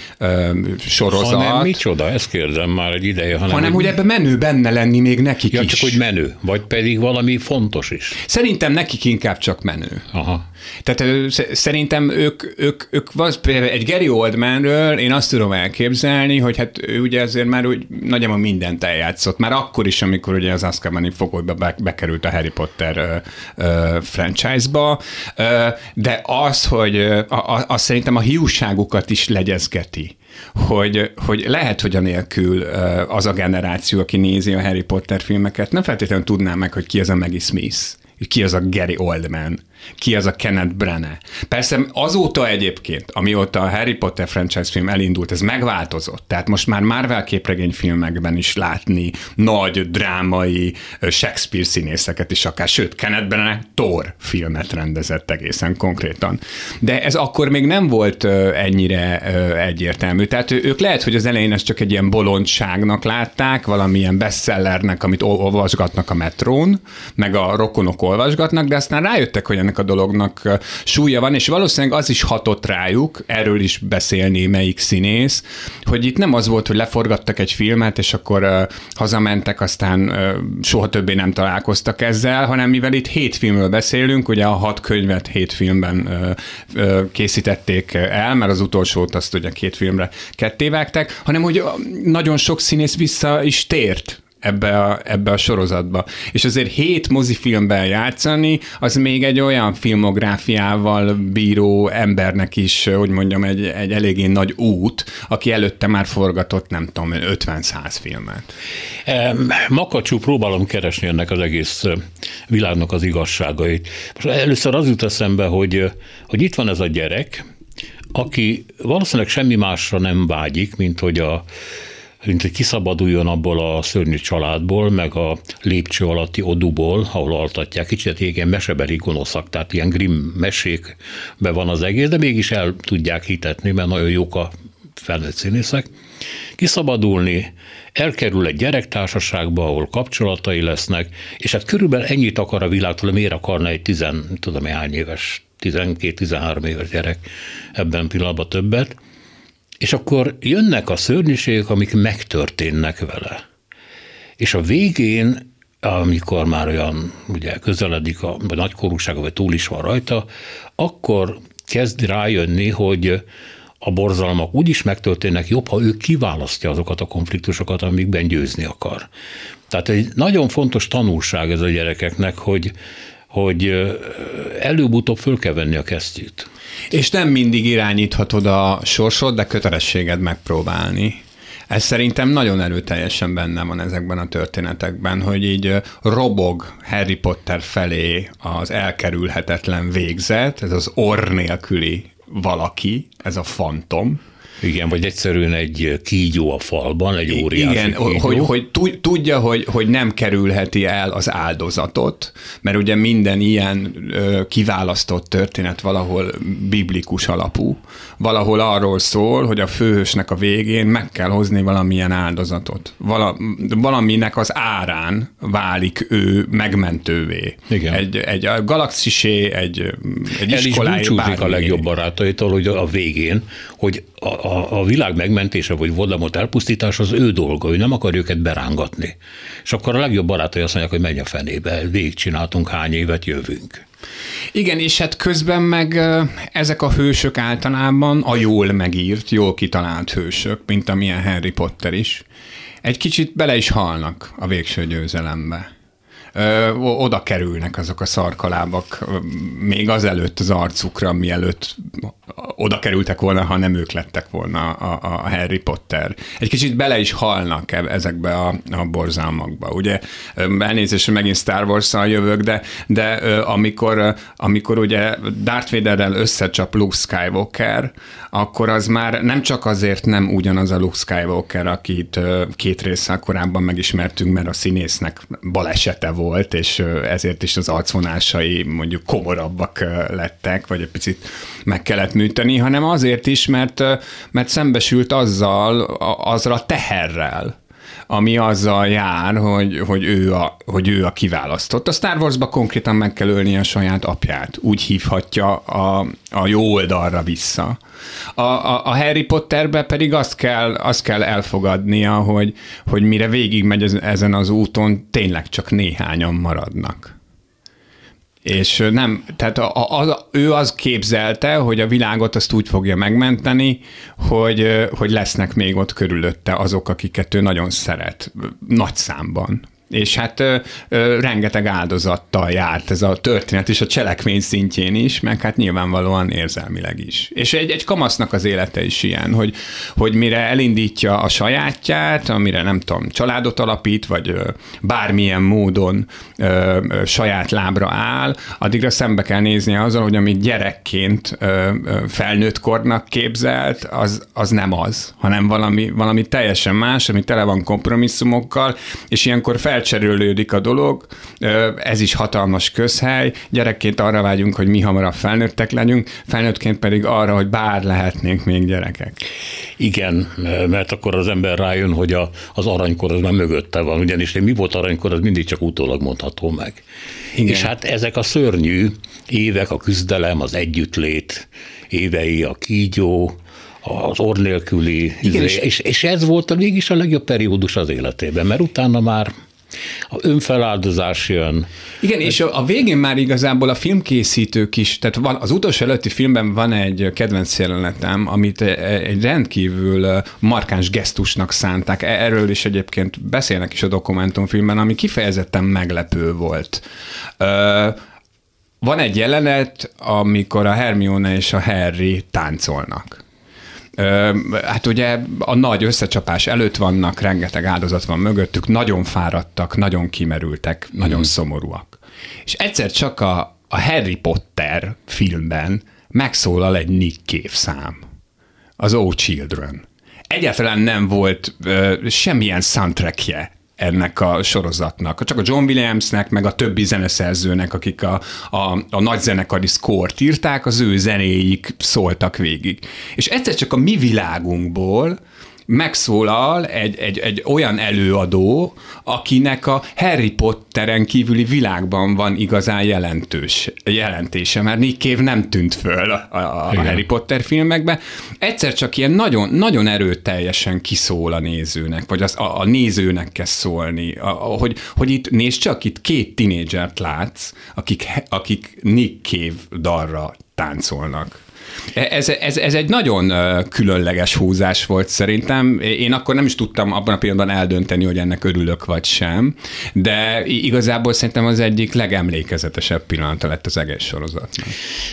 sorozat. Hanem micsoda, ezt kérdem már egy ideje. Hanem, hanem hogy ebben menő benne lenni még nekik ja, is. csak hogy menő, vagy pedig valami fontos is. Szerintem nekik inkább csak menő. Aha. Tehát szerintem ők, ők, ők az, egy Gary Oldmanről én azt tudom elképzelni, hogy hát ő ugye azért már úgy nagyjából mindent eljátszott. Már akkor is, amikor ugye az Azkabani fogolyba bekerült a Harry Potter uh, uh, franchise-ba, uh, de az, hogy uh, az szerintem a hiúságukat is legyezgeti hogy, hogy lehet, hogy a nélkül az a generáció, aki nézi a Harry Potter filmeket, nem feltétlenül tudná meg, hogy ki az a Maggie Smith, ki az a Gary Oldman, ki az a Kenneth Branagh. Persze azóta egyébként, amióta a Harry Potter franchise film elindult, ez megváltozott. Tehát most már Marvel képregényfilmekben is látni nagy, drámai Shakespeare színészeket is akár, sőt, Kenneth Branagh Thor filmet rendezett egészen konkrétan. De ez akkor még nem volt ennyire egyértelmű. Tehát ők lehet, hogy az elején ezt csak egy ilyen bolondságnak látták, valamilyen bestsellernek, amit olvasgatnak a metrón, meg a rokonok olvasgatnak, de aztán rájöttek, hogy ennek a dolognak súlya van, és valószínűleg az is hatott rájuk, erről is beszél némelyik színész, hogy itt nem az volt, hogy leforgattak egy filmet, és akkor uh, hazamentek, aztán uh, soha többé nem találkoztak ezzel, hanem mivel itt hét filmről beszélünk, ugye a hat könyvet hét filmben uh, uh, készítették el, mert az utolsót azt ugye két filmre kettévágták, hanem hogy nagyon sok színész vissza is tért ebbe a, ebbe a sorozatba. És azért hét mozifilmben játszani, az még egy olyan filmográfiával bíró embernek is, hogy mondjam, egy, egy eléggé nagy út, aki előtte már forgatott, nem tudom, 50-100 filmet. Makacsú próbálom keresni ennek az egész világnak az igazságait. Most először az jut eszembe, hogy, hogy itt van ez a gyerek, aki valószínűleg semmi másra nem vágyik, mint hogy a mint hogy kiszabaduljon abból a szörnyű családból, meg a lépcső alatti oduból, ahol altatják. Kicsit igen mesebeli gonoszak, tehát ilyen grimm mesékben van az egész, de mégis el tudják hitetni, mert nagyon jók a felnőtt színészek. Kiszabadulni, elkerül egy gyerektársaságba, ahol kapcsolatai lesznek, és hát körülbelül ennyit akar a világtól, miért akarna egy tizen, tudom hány éves, 12-13 éves gyerek ebben pillanatban többet, és akkor jönnek a szörnyűségek, amik megtörténnek vele. És a végén amikor már olyan ugye közeledik, a, vagy nagykorúsága, vagy túl is van rajta, akkor kezd rájönni, hogy a borzalmak úgy is megtörténnek jobb, ha ő kiválasztja azokat a konfliktusokat, amikben győzni akar. Tehát egy nagyon fontos tanulság ez a gyerekeknek, hogy, hogy előbb-utóbb föl kell venni a kesztyűt. És nem mindig irányíthatod a sorsod, de kötelességed megpróbálni. Ez szerintem nagyon erőteljesen benne van ezekben a történetekben, hogy így robog Harry Potter felé az elkerülhetetlen végzet, ez az orr nélküli valaki, ez a fantom, igen, vagy egyszerűen egy kígyó a falban, egy óriási Igen, kígyó. hogy, hogy tudja, hogy, hogy nem kerülheti el az áldozatot, mert ugye minden ilyen kiválasztott történet valahol biblikus alapú, valahol arról szól, hogy a főhősnek a végén meg kell hozni valamilyen áldozatot. Vala, valaminek az árán válik ő megmentővé. Igen. Egy, egy galaxisé, egy, egy El is a legjobb barátaitól, hogy a végén, hogy a, a, a világ megmentése, vagy Voldemort elpusztítása az ő dolga, ő nem akar őket berángatni. És akkor a legjobb barátai azt mondják, hogy menj a fenébe, végigcsináltunk hány évet, jövünk. Igen, és hát közben meg ezek a hősök általában a jól megírt, jól kitalált hősök, mint amilyen Harry Potter is, egy kicsit bele is halnak a végső győzelembe ö, oda kerülnek azok a szarkalábak még azelőtt az arcukra, mielőtt oda kerültek volna, ha nem ők lettek volna a, a Harry Potter. Egy kicsit bele is halnak e, ezekbe a, a borzalmakba. Ugye elnézést, megint Star wars jövök, de, de amikor, amikor ugye Darth Vaderrel összecsap Luke Skywalker, akkor az már nem csak azért nem ugyanaz a Luke Skywalker, akit két résszel korábban megismertünk, mert a színésznek balesete volt, és ezért is az arcvonásai mondjuk komorabbak lettek, vagy egy picit meg kellett műteni, hanem azért is, mert, mert szembesült azzal, azra teherrel, ami azzal jár, hogy, hogy, ő a, hogy ő a kiválasztott. A Star Wars-ba konkrétan meg kell ölni a saját apját. Úgy hívhatja a, a jó oldalra vissza. A, a, a Harry Potterbe pedig azt kell, azt kell elfogadnia, hogy, hogy mire végigmegy ezen az úton, tényleg csak néhányan maradnak. És nem, tehát a, a, a, ő az képzelte, hogy a világot azt úgy fogja megmenteni, hogy, hogy lesznek még ott körülötte azok, akiket ő nagyon szeret, nagy számban és hát ö, ö, rengeteg áldozattal járt ez a történet, és a cselekmény szintjén is, meg hát nyilvánvalóan érzelmileg is. És egy, egy kamasznak az élete is ilyen, hogy, hogy mire elindítja a sajátját, amire nem tudom, családot alapít, vagy ö, bármilyen módon ö, ö, saját lábra áll, addigra szembe kell nézni azzal, hogy amit gyerekként ö, ö, felnőtt kornak képzelt, az, az nem az, hanem valami, valami teljesen más, ami tele van kompromisszumokkal, és ilyenkor fel elcserélődik a dolog, ez is hatalmas közhely, gyerekként arra vágyunk, hogy mi hamarabb felnőttek legyünk, felnőttként pedig arra, hogy bár lehetnénk még gyerekek. Igen, mert akkor az ember rájön, hogy a, az aranykor az már mögötte van, ugyanis mi volt aranykor, az mindig csak utólag mondható meg. Igen. És hát ezek a szörnyű évek, a küzdelem, az együttlét évei, a kígyó, az orr nélküli, Igen, izé, és, és ez volt a mégis a legjobb periódus az életében, mert utána már a önfeláldozás jön. Igen, és a végén már igazából a filmkészítők is, tehát van, az utolsó előtti filmben van egy kedvenc jelenetem, amit egy rendkívül markáns gesztusnak szánták. E- erről is egyébként beszélnek is a dokumentumfilmben, ami kifejezetten meglepő volt. Van egy jelenet, amikor a Hermione és a Harry táncolnak Hát ugye a nagy összecsapás előtt vannak, rengeteg áldozat van mögöttük, nagyon fáradtak, nagyon kimerültek, nagyon mm. szomorúak. És egyszer csak a, a Harry Potter filmben megszólal egy Nick Cave szám. Az Oh Children. Egyáltalán nem volt ö, semmilyen soundtrackje ennek a sorozatnak. Csak a John Williamsnek, meg a többi zeneszerzőnek, akik a, a, a nagy zenekari szkort írták, az ő zenéik szóltak végig. És egyszer csak a mi világunkból megszólal egy, egy, egy olyan előadó, akinek a Harry Potteren kívüli világban van igazán jelentős, jelentése, mert Nick Cave nem tűnt föl a, a, Harry Potter filmekbe. Egyszer csak ilyen nagyon, nagyon erőteljesen kiszól a nézőnek, vagy az, a, a nézőnek kell szólni, a, a, hogy, hogy itt nézd csak, itt két tinédzsert látsz, akik, akik Nick Cave dalra táncolnak. Ez, ez, ez egy nagyon különleges húzás volt szerintem. Én akkor nem is tudtam abban a pillanatban eldönteni, hogy ennek örülök vagy sem, de igazából szerintem az egyik legemlékezetesebb pillanata lett az egész sorozatnak.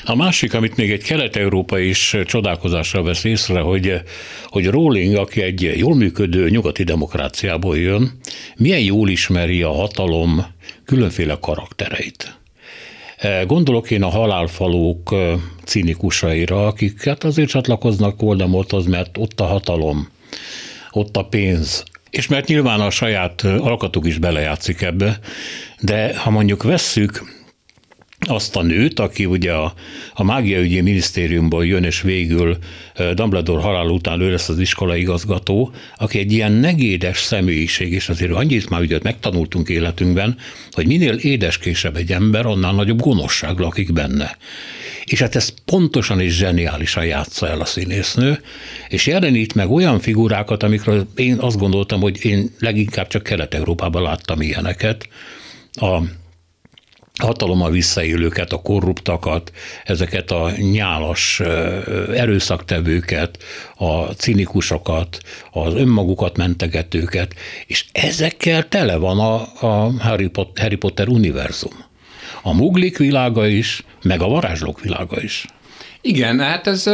A másik, amit még egy kelet-európa is csodálkozással vesz észre, hogy, hogy Rowling, aki egy jól működő nyugati demokráciából jön, milyen jól ismeri a hatalom különféle karaktereit. Gondolok én a halálfalók cinikusaira, akik hát azért csatlakoznak Voldemorthoz, mert ott a hatalom, ott a pénz, és mert nyilván a saját alkatuk is belejátszik ebbe, de ha mondjuk vesszük azt a nőt, aki ugye a, a mágiaügyi minisztériumból jön, és végül Dumbledore halál után ő lesz az iskola igazgató, aki egy ilyen negédes személyiség, és azért annyit már ugye megtanultunk életünkben, hogy minél édeskésebb egy ember, annál nagyobb gonoszság lakik benne. És hát ezt pontosan és zseniálisan játsza el a színésznő, és jelenít meg olyan figurákat, amikről én azt gondoltam, hogy én leginkább csak Kelet-Európában láttam ilyeneket. A hatalommal visszaélőket, a korruptakat, ezeket a nyálas erőszaktevőket, a cinikusokat, az önmagukat mentegetőket, és ezekkel tele van a, a Harry, Potter, Harry Potter univerzum. A muglik világa is, meg a varázslók világa is. Igen, hát ez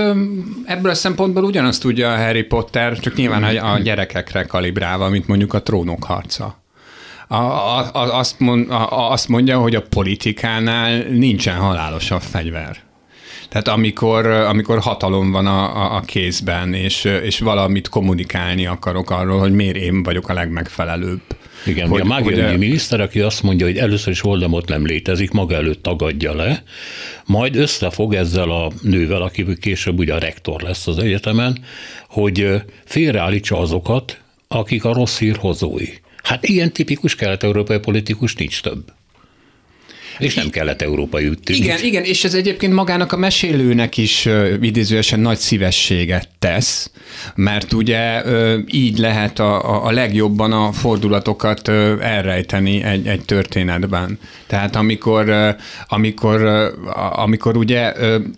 ebből a szempontból ugyanazt tudja a Harry Potter, csak nyilván a gyerekekre kalibrálva, mint mondjuk a trónok harca a, a, azt, mond, a, azt mondja, hogy a politikánál nincsen halálosabb fegyver. Tehát amikor, amikor hatalom van a, a, a kézben, és, és valamit kommunikálni akarok arról, hogy miért én vagyok a legmegfelelőbb. Igen, hogy, a mágiai hogy, miniszter, aki azt mondja, hogy először is Voldemort nem létezik, maga előtt tagadja le, majd összefog ezzel a nővel, aki később ugye a rektor lesz az egyetemen, hogy félreállítsa azokat, akik a rossz hír hozói. Hát ilyen tipikus kelet-európai politikus nincs több. És nem kelet-európai tűnik. Igen, igen, és ez egyébként magának a mesélőnek is idézőesen nagy szívességet tesz, mert ugye így lehet a, a legjobban a fordulatokat elrejteni egy, egy történetben. Tehát amikor, amikor, amikor ugye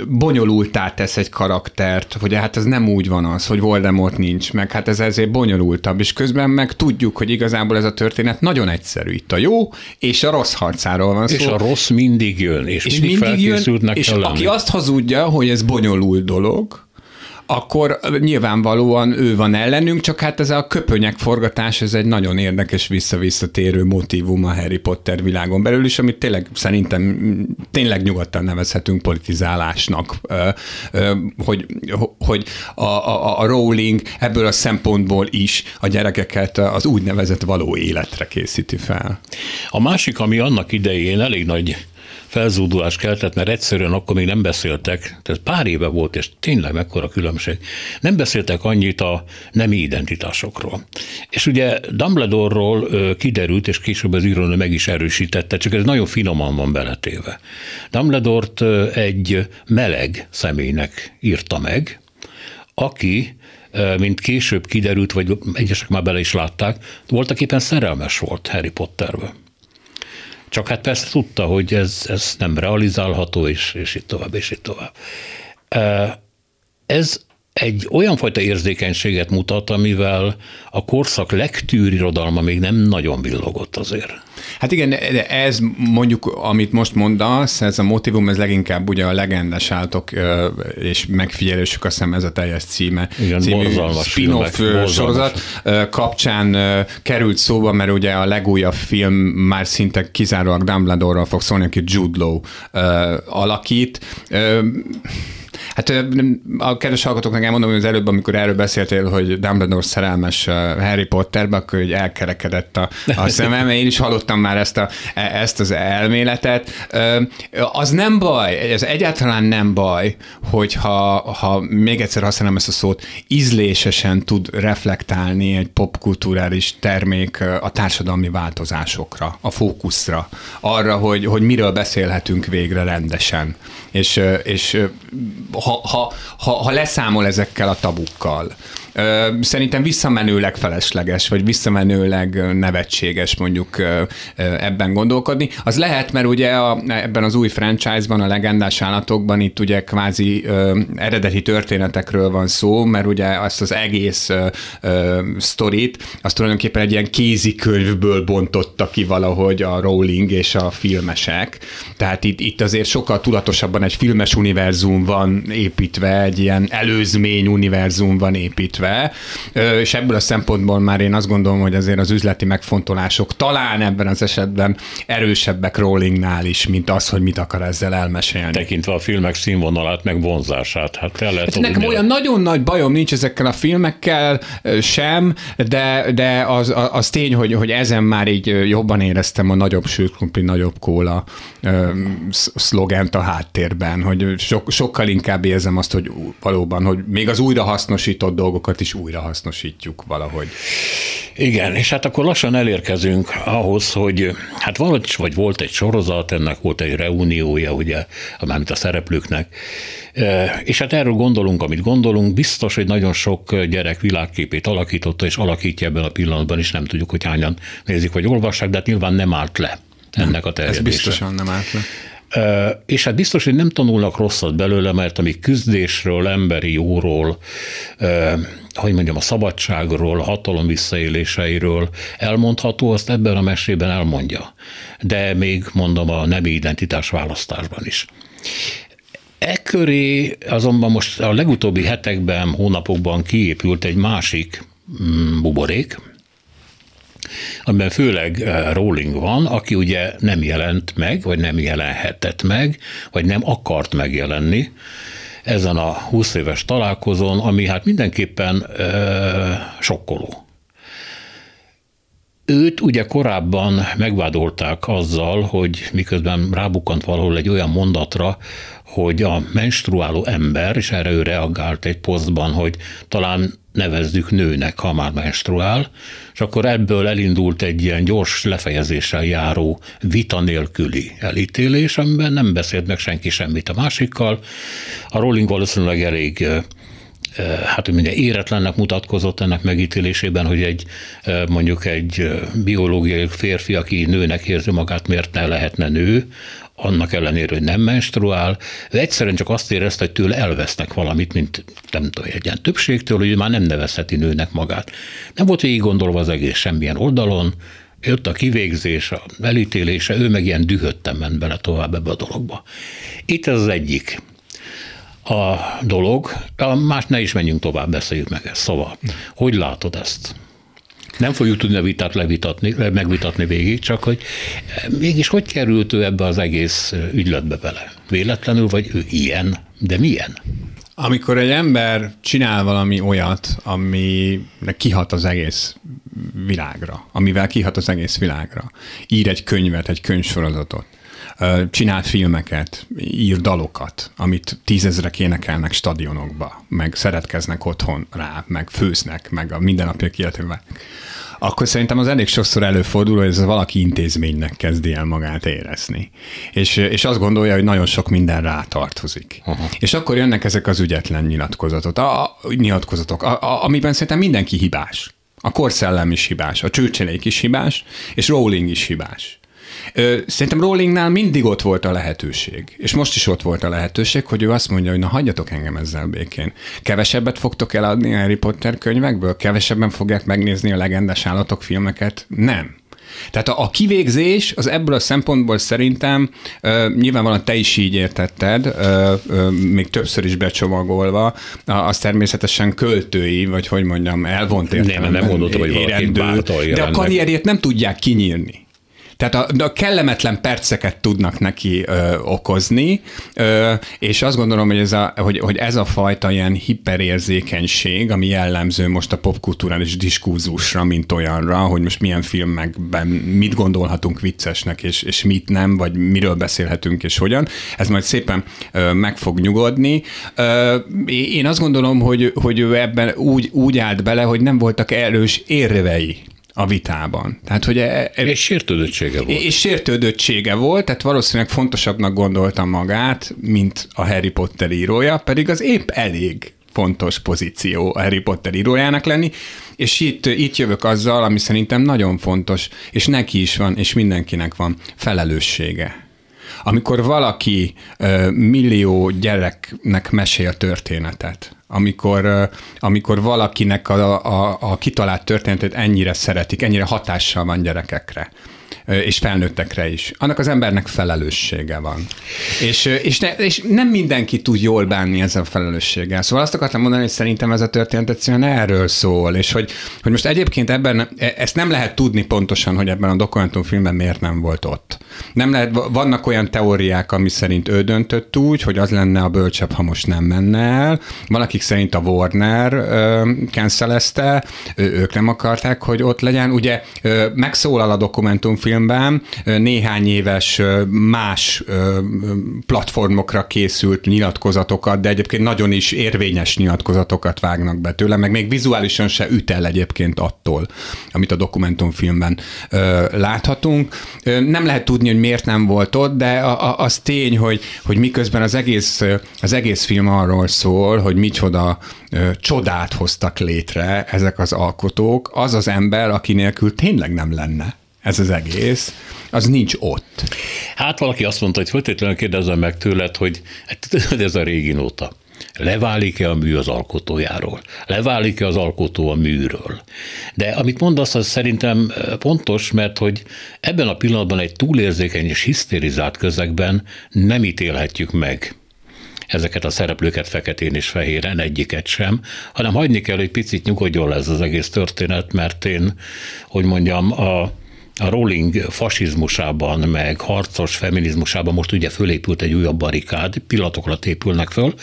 bonyolultá tesz egy karaktert, hogy hát ez nem úgy van az, hogy Voldemort nincs, meg hát ez ezért bonyolultabb, és közben meg tudjuk, hogy igazából ez a történet nagyon egyszerű. Itt a jó és a rossz harcáról van szó. És a rossz mindig jön, és, és mindig, mindig jön, és aki azt hazudja, hogy ez bonyolult dolog, akkor nyilvánvalóan ő van ellenünk, csak hát ez a köpönyek forgatás, ez egy nagyon érdekes vissza-visszatérő motivum a Harry Potter világon belül is, amit tényleg szerintem tényleg nyugodtan nevezhetünk politizálásnak, hogy, hogy a, a, a Rowling ebből a szempontból is a gyerekeket az úgynevezett való életre készíti fel. A másik, ami annak idején elég nagy felzúdulást keltett, mert egyszerűen akkor még nem beszéltek, tehát pár éve volt, és tényleg mekkora különbség, nem beszéltek annyit a nemi identitásokról. És ugye Dumbledore-ról kiderült, és később az írónő meg is erősítette, csak ez nagyon finoman van beletéve. Dumbledore-t egy meleg személynek írta meg, aki mint később kiderült, vagy egyesek már bele is látták, voltak éppen szerelmes volt Harry Potterbe. Csak hát persze tudta, hogy ez, ez nem realizálható, és, és itt tovább, és itt tovább. Ez egy olyan fajta érzékenységet mutat, amivel a korszak legtűrirodalma még nem nagyon villogott azért. Hát igen, de ez mondjuk, amit most mondasz, ez a motivum, ez leginkább ugye a legendás állatok és megfigyelősük, azt hiszem ez a teljes címe. Igen, című spin-off sorozat kapcsán került szóba, mert ugye a legújabb film már szinte kizárólag Dumbledore-ral fog szólni, aki Jude Law alakít Hát a kedves hallgatóknak elmondom, hogy az előbb, amikor erről beszéltél, hogy Dumbledore szerelmes Harry Potterbe, akkor hogy elkerekedett a, a szemem. Én is hallottam már ezt, a, e, ezt az elméletet. Az nem baj, ez egyáltalán nem baj, hogyha ha még egyszer használom ezt a szót, ízlésesen tud reflektálni egy popkulturális termék a társadalmi változásokra, a fókuszra, arra, hogy, hogy miről beszélhetünk végre rendesen. És, és ha, ha, ha, ha leszámol ezekkel a tabukkal, Szerintem visszamenőleg felesleges, vagy visszamenőleg nevetséges mondjuk ebben gondolkodni. Az lehet, mert ugye a, ebben az új franchise-ban, a legendás állatokban itt ugye kvázi eredeti történetekről van szó, mert ugye azt az egész ö, ö, sztorit, azt tulajdonképpen egy ilyen kézikönyvből bontotta ki valahogy a Rowling és a filmesek. Tehát itt, itt azért sokkal tudatosabban egy filmes univerzum van építve, egy ilyen előzmény univerzum van építve, illetve, és ebből a szempontból már én azt gondolom, hogy azért az üzleti megfontolások talán ebben az esetben erősebbek Rollingnál is, mint az, hogy mit akar ezzel elmesélni. Tekintve a filmek színvonalát, meg vonzását. Hát el lehet hát nekem olyan nagyon nagy bajom nincs ezekkel a filmekkel sem, de, de az, az tény, hogy, hogy ezen már így jobban éreztem a nagyobb sűrkrumpli, nagyobb kóla szlogent a háttérben, hogy so, sokkal inkább érzem azt, hogy valóban, hogy még az újrahasznosított dolgokat dolgokat is újra hasznosítjuk valahogy. Igen, és hát akkor lassan elérkezünk ahhoz, hogy hát valahogy, vagy volt egy sorozat, ennek volt egy reuniója, ugye, mármint a szereplőknek, e, és hát erről gondolunk, amit gondolunk, biztos, hogy nagyon sok gyerek világképét alakította, és alakítja ebben a pillanatban is, nem tudjuk, hogy hányan nézik, vagy olvassák, de hát nyilván nem állt le ennek a terjedése. Ez biztosan nem állt le. És hát biztos, hogy nem tanulnak rosszat belőle, mert ami küzdésről, emberi jóról, hogy mondjam, a szabadságról, a hatalom visszaéléseiről elmondható, azt ebben a mesében elmondja. De még mondom a nemi identitás választásban is. E azonban most a legutóbbi hetekben, hónapokban kiépült egy másik mm, buborék, amiben főleg eh, Rowling van, aki ugye nem jelent meg, vagy nem jelenhetett meg, vagy nem akart megjelenni ezen a 20 éves találkozón, ami hát mindenképpen ö, sokkoló. Őt ugye korábban megvádolták azzal, hogy miközben rábukant valahol egy olyan mondatra, hogy a menstruáló ember, és erre ő reagált egy posztban, hogy talán nevezzük nőnek, ha már menstruál, és akkor ebből elindult egy ilyen gyors lefejezéssel járó vita nélküli elítélés, amiben nem beszélt meg senki semmit a másikkal. A Rowling valószínűleg elég hát hogy mondja, éretlennek mutatkozott ennek megítélésében, hogy egy mondjuk egy biológiai férfi, aki nőnek érzi magát, miért ne lehetne nő, annak ellenére, hogy nem menstruál, ő egyszerűen csak azt érezte, hogy tőle elvesznek valamit, mint nem tudom, egy ilyen többségtől, hogy már nem nevezheti nőnek magát. Nem volt végig gondolva az egész semmilyen oldalon, jött a kivégzés, a elítélése, ő meg ilyen dühötten ment bele tovább ebbe a dologba. Itt ez az egyik a dolog, a más ne is menjünk tovább, beszéljük meg ezt. Szóval, hogy látod ezt? Nem fogjuk tudni a vitát levitatni, megvitatni végig, csak hogy mégis hogy került ő ebbe az egész ügyletbe bele? Véletlenül, vagy ő ilyen? De milyen? Amikor egy ember csinál valami olyat, ami kihat az egész világra, amivel kihat az egész világra, ír egy könyvet, egy könyvsorozatot, csinál filmeket, ír dalokat, amit tízezrek énekelnek stadionokba, meg szeretkeznek otthon rá, meg főznek, meg a mindennapjak életében akkor szerintem az elég sokszor előfordul, hogy ez valaki intézménynek kezdi el magát érezni. És, és azt gondolja, hogy nagyon sok minden rátartozik. Aha. És akkor jönnek ezek az ügyetlen nyilatkozatot, a, a, nyilatkozatok, a, a, amiben szerintem mindenki hibás. A korszellem is hibás, a csőcselék is hibás, és Rowling is hibás. Szerintem Rowlingnál mindig ott volt a lehetőség, és most is ott volt a lehetőség, hogy ő azt mondja, hogy na hagyjatok engem ezzel békén. Kevesebbet fogtok eladni a Harry Potter könyvekből? Kevesebben fogják megnézni a legendás állatok filmeket? Nem. Tehát a, a kivégzés az ebből a szempontból szerintem uh, nyilvánvalóan te is így értetted, uh, uh, még többször is becsomagolva, az természetesen költői, vagy hogy mondjam, elvont értelemben Nem, nem gondoltam, hogy valaki De a karrierjét nem tudják kinyírni. Tehát a, a kellemetlen perceket tudnak neki ö, okozni, ö, és azt gondolom, hogy ez, a, hogy, hogy ez a fajta ilyen hiperérzékenység, ami jellemző most a popkulturális diskurzusra, mint olyanra, hogy most milyen filmekben mit gondolhatunk viccesnek, és, és mit nem, vagy miről beszélhetünk, és hogyan, ez majd szépen ö, meg fog nyugodni. Ö, én azt gondolom, hogy, hogy ő ebben úgy, úgy állt bele, hogy nem voltak erős érvei a vitában. Tehát, hogy e, e, és sértődöttsége volt. És sértődöttsége volt, tehát valószínűleg fontosabbnak gondolta magát, mint a Harry Potter írója, pedig az épp elég fontos pozíció a Harry Potter írójának lenni, és itt, itt jövök azzal, ami szerintem nagyon fontos, és neki is van, és mindenkinek van felelőssége amikor valaki ö, millió gyereknek mesél történetet, amikor, amikor valakinek a, a, a kitalált történetet ennyire szeretik, ennyire hatással van gyerekekre és felnőttekre is. Annak az embernek felelőssége van. És, és, ne, és nem mindenki tud jól bánni ezzel a felelősséggel. Szóval azt akartam mondani, hogy szerintem ez a történet egyszerűen erről szól, és hogy, hogy most egyébként ebben, e, ezt nem lehet tudni pontosan, hogy ebben a dokumentumfilmben miért nem volt ott. Nem lehet, vannak olyan teóriák, ami szerint ő döntött úgy, hogy az lenne a bölcsebb, ha most nem menne el. Van, akik szerint a Warner cancelezte, ők nem akarták, hogy ott legyen. Ugye megszólal a dokumentumfilm, filmben néhány éves más platformokra készült nyilatkozatokat, de egyébként nagyon is érvényes nyilatkozatokat vágnak be tőle, meg még vizuálisan se üt egyébként attól, amit a dokumentumfilmben láthatunk. Nem lehet tudni, hogy miért nem volt ott, de az tény, hogy, hogy miközben az egész, az egész film arról szól, hogy micsoda csodát hoztak létre ezek az alkotók, az az ember, aki nélkül tényleg nem lenne ez az egész, az nincs ott. Hát valaki azt mondta, hogy feltétlenül kérdezem meg tőled, hogy hát, ez a régi nóta. Leválik-e a mű az alkotójáról? Leválik-e az alkotó a műről? De amit mondasz, az szerintem pontos, mert hogy ebben a pillanatban egy túlérzékeny és hisztérizált közegben nem ítélhetjük meg ezeket a szereplőket feketén és fehéren, egyiket sem, hanem hagyni kell, hogy picit nyugodjon le ez az egész történet, mert én, hogy mondjam, a a rolling fasizmusában, meg harcos feminizmusában most ugye fölépült egy újabb barikád, pillanatokra épülnek föl,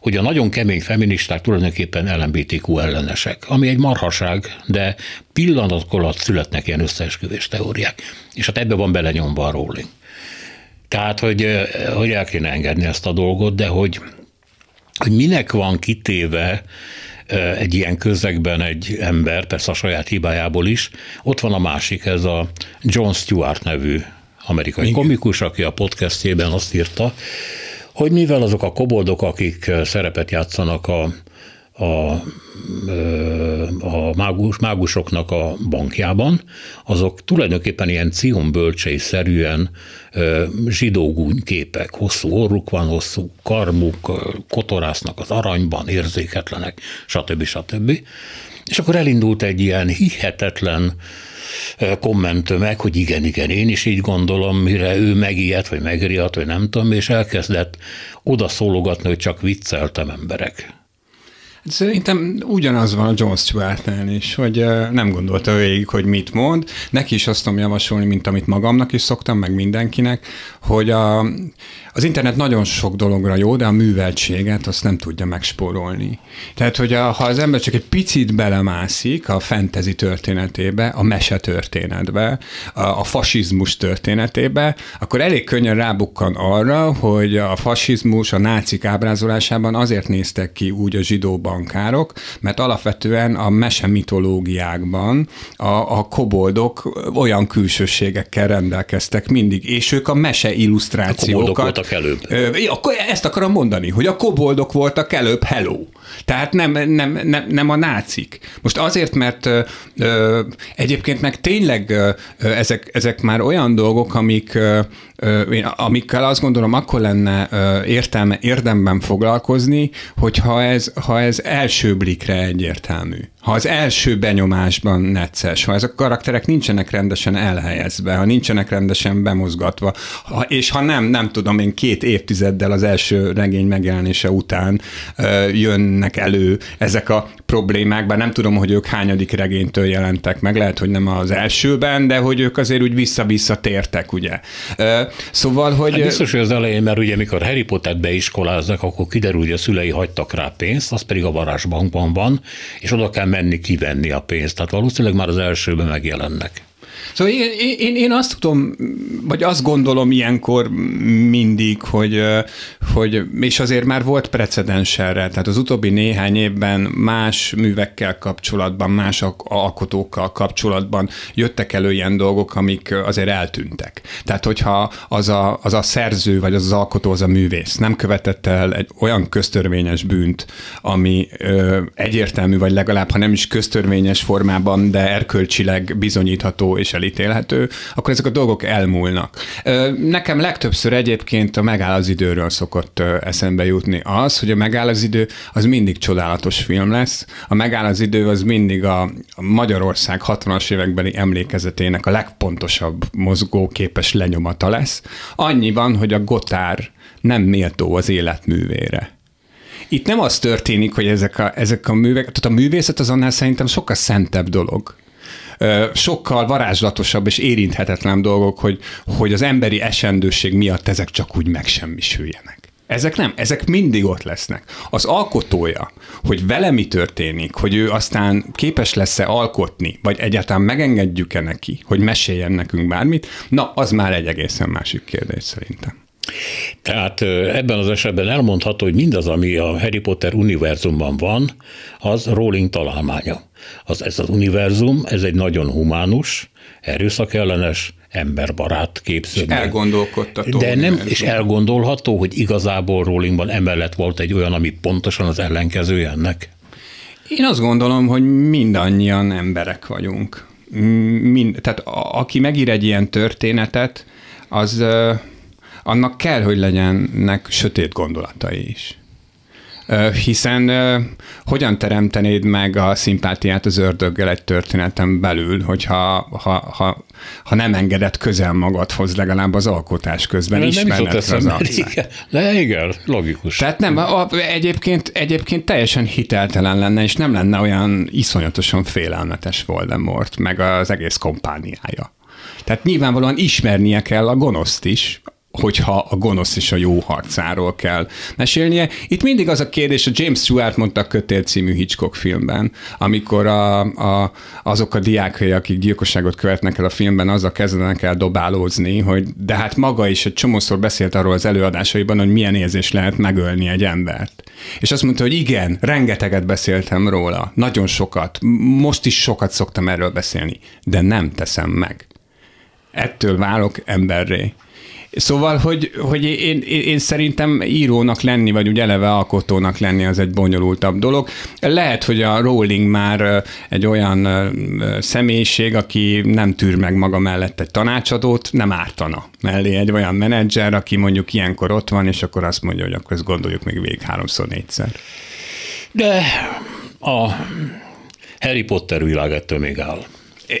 hogy a nagyon kemény feministák tulajdonképpen LMBTQ ellenesek, ami egy marhaság, de pillanatok alatt születnek ilyen összeesküvés teóriák. És hát ebbe van belenyomva a rolling. Tehát, hogy, hogy el kéne engedni ezt a dolgot, de hogy, hogy minek van kitéve egy ilyen közegben egy ember, persze a saját hibájából is. Ott van a másik, ez a John Stewart nevű amerikai Igen. komikus, aki a podcastjében azt írta, hogy mivel azok a koboldok, akik szerepet játszanak a, a, a mágus, mágusoknak a bankjában, azok tulajdonképpen ilyen cionbölcsei szerűen zsidógúny képek, hosszú orruk van, hosszú karmuk, kotorásznak az aranyban, érzéketlenek, stb. stb. És akkor elindult egy ilyen hihetetlen kommentömeg, hogy igen, igen, én is így gondolom, mire ő megijedt, vagy megriadt, vagy nem tudom, és elkezdett odaszólogatni, hogy csak vicceltem emberek. Szerintem ugyanaz van a John Stewartnál is, hogy nem gondolta végig, hogy mit mond. Neki is azt tudom javasolni, mint amit magamnak is szoktam, meg mindenkinek, hogy a, az internet nagyon sok dologra jó, de a műveltséget azt nem tudja megspórolni. Tehát, hogy a, ha az ember csak egy picit belemászik a fantasy történetébe, a mese történetbe, a, a fasizmus történetébe, akkor elég könnyen rábukkan arra, hogy a fasizmus a nácik ábrázolásában azért néztek ki úgy a zsidó bankárok, mert alapvetően a mese mitológiákban a, a koboldok olyan külsőségekkel rendelkeztek mindig, és ők a mese illusztrációkat voltak előbb. Ö, ezt akarom mondani, hogy a koboldok voltak előbb, hello. Tehát nem, nem, nem, nem a nácik. Most azért, mert ö, egyébként meg tényleg ö, ezek, ezek már olyan dolgok, amik, ö, amikkel azt gondolom akkor lenne ö, értelme, érdemben foglalkozni, hogyha ez, ha ez első blikre egyértelmű ha az első benyomásban necces, ha ezek a karakterek nincsenek rendesen elhelyezve, ha nincsenek rendesen bemozgatva, ha, és ha nem, nem tudom én, két évtizeddel az első regény megjelenése után ö, jönnek elő ezek a problémák, bár nem tudom, hogy ők hányadik regénytől jelentek meg, lehet, hogy nem az elsőben, de hogy ők azért úgy vissza-vissza tértek, ugye. Szóval, hogy... Hát biztos, hogy az elején, mert ugye mikor Harry Potter beiskoláznak, akkor kiderül, hogy a szülei hagytak rá pénzt, az pedig a varázsbankban van, és oda kell menni kivenni a pénzt. Tehát valószínűleg már az elsőben megjelennek. Szóval én, én, én azt tudom, vagy azt gondolom ilyenkor mindig, hogy, hogy és azért már volt precedens erre, tehát az utóbbi néhány évben más művekkel kapcsolatban, más alkotókkal kapcsolatban jöttek elő ilyen dolgok, amik azért eltűntek. Tehát, hogyha az a, az a szerző, vagy az az alkotó, az a művész nem követett el egy olyan köztörvényes bűnt, ami ö, egyértelmű, vagy legalább, ha nem is köztörvényes formában, de erkölcsileg bizonyítható és elítélhető, akkor ezek a dolgok elmúlnak. Nekem legtöbbször egyébként a megáll az időről szokott eszembe jutni az, hogy a megáll az idő az mindig csodálatos film lesz. A megáll az idő az mindig a Magyarország 60-as évekbeli emlékezetének a legpontosabb mozgóképes lenyomata lesz. Annyiban, hogy a Gotár nem méltó az életművére. Itt nem az történik, hogy ezek a, ezek a művek, tehát a művészet az annál szerintem sokkal szentebb dolog sokkal varázslatosabb és érinthetetlen dolgok, hogy, hogy az emberi esendőség miatt ezek csak úgy megsemmisüljenek. Ezek nem, ezek mindig ott lesznek. Az alkotója, hogy vele mi történik, hogy ő aztán képes lesz-e alkotni, vagy egyáltalán megengedjük-e neki, hogy meséljen nekünk bármit, na, az már egy egészen másik kérdés szerintem. Tehát ebben az esetben elmondható, hogy mindaz, ami a Harry Potter univerzumban van, az Rowling találmánya. Az, ez az univerzum, ez egy nagyon humánus, erőszakellenes, emberbarát képző. És elgondolkodtató. De nem, és elgondolható, hogy igazából Rowlingban emellett volt egy olyan, ami pontosan az ellenkezője ennek? Én azt gondolom, hogy mindannyian emberek vagyunk. Mind, tehát a, aki megír egy ilyen történetet, az annak kell, hogy legyenek sötét gondolatai is. Hiszen hogyan teremtenéd meg a szimpátiát az ördöggel egy történeten belül, hogyha ha, ha, ha nem engedett közel magadhoz legalább az alkotás közben nem ismerned az arcát. Le, igen, logikus. Tehát nem, a, egyébként, egyébként teljesen hiteltelen lenne, és nem lenne olyan iszonyatosan félelmetes Voldemort, meg az egész kompániája. Tehát nyilvánvalóan ismernie kell a gonoszt is, hogyha a gonosz és a jó harcáról kell mesélnie. Itt mindig az a kérdés, a James Stewart mondta a Kötél című Hitchcock filmben, amikor a, a, azok a diákai, akik gyilkosságot követnek el a filmben, azzal kezdenek el dobálózni, hogy de hát maga is egy csomószor beszélt arról az előadásaiban, hogy milyen érzés lehet megölni egy embert. És azt mondta, hogy igen, rengeteget beszéltem róla, nagyon sokat, most is sokat szoktam erről beszélni, de nem teszem meg. Ettől válok emberré. Szóval, hogy, hogy én, én, én szerintem írónak lenni, vagy úgy eleve alkotónak lenni az egy bonyolultabb dolog. Lehet, hogy a Rowling már egy olyan személyiség, aki nem tűr meg maga mellett egy tanácsadót, nem ártana mellé egy olyan menedzser, aki mondjuk ilyenkor ott van, és akkor azt mondja, hogy akkor ezt gondoljuk még végig háromszor, négyszer. De a Harry Potter világ ettől még áll.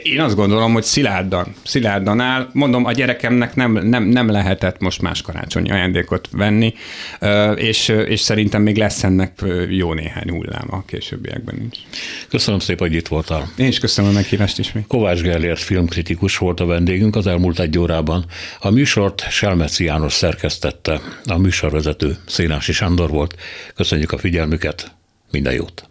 Én azt gondolom, hogy szilárdan, szilárdan áll. Mondom, a gyerekemnek nem, nem, nem lehetett most más karácsonyi ajándékot venni, és, és szerintem még lesz ennek jó néhány hullám a későbbiekben is. Köszönöm szépen, hogy itt voltál. Én is köszönöm a meghívást ismét. Kovács Gellért filmkritikus volt a vendégünk az elmúlt egy órában. A műsort Selmeci János szerkesztette, a műsorvezető Szénási Sándor volt. Köszönjük a figyelmüket, minden jót!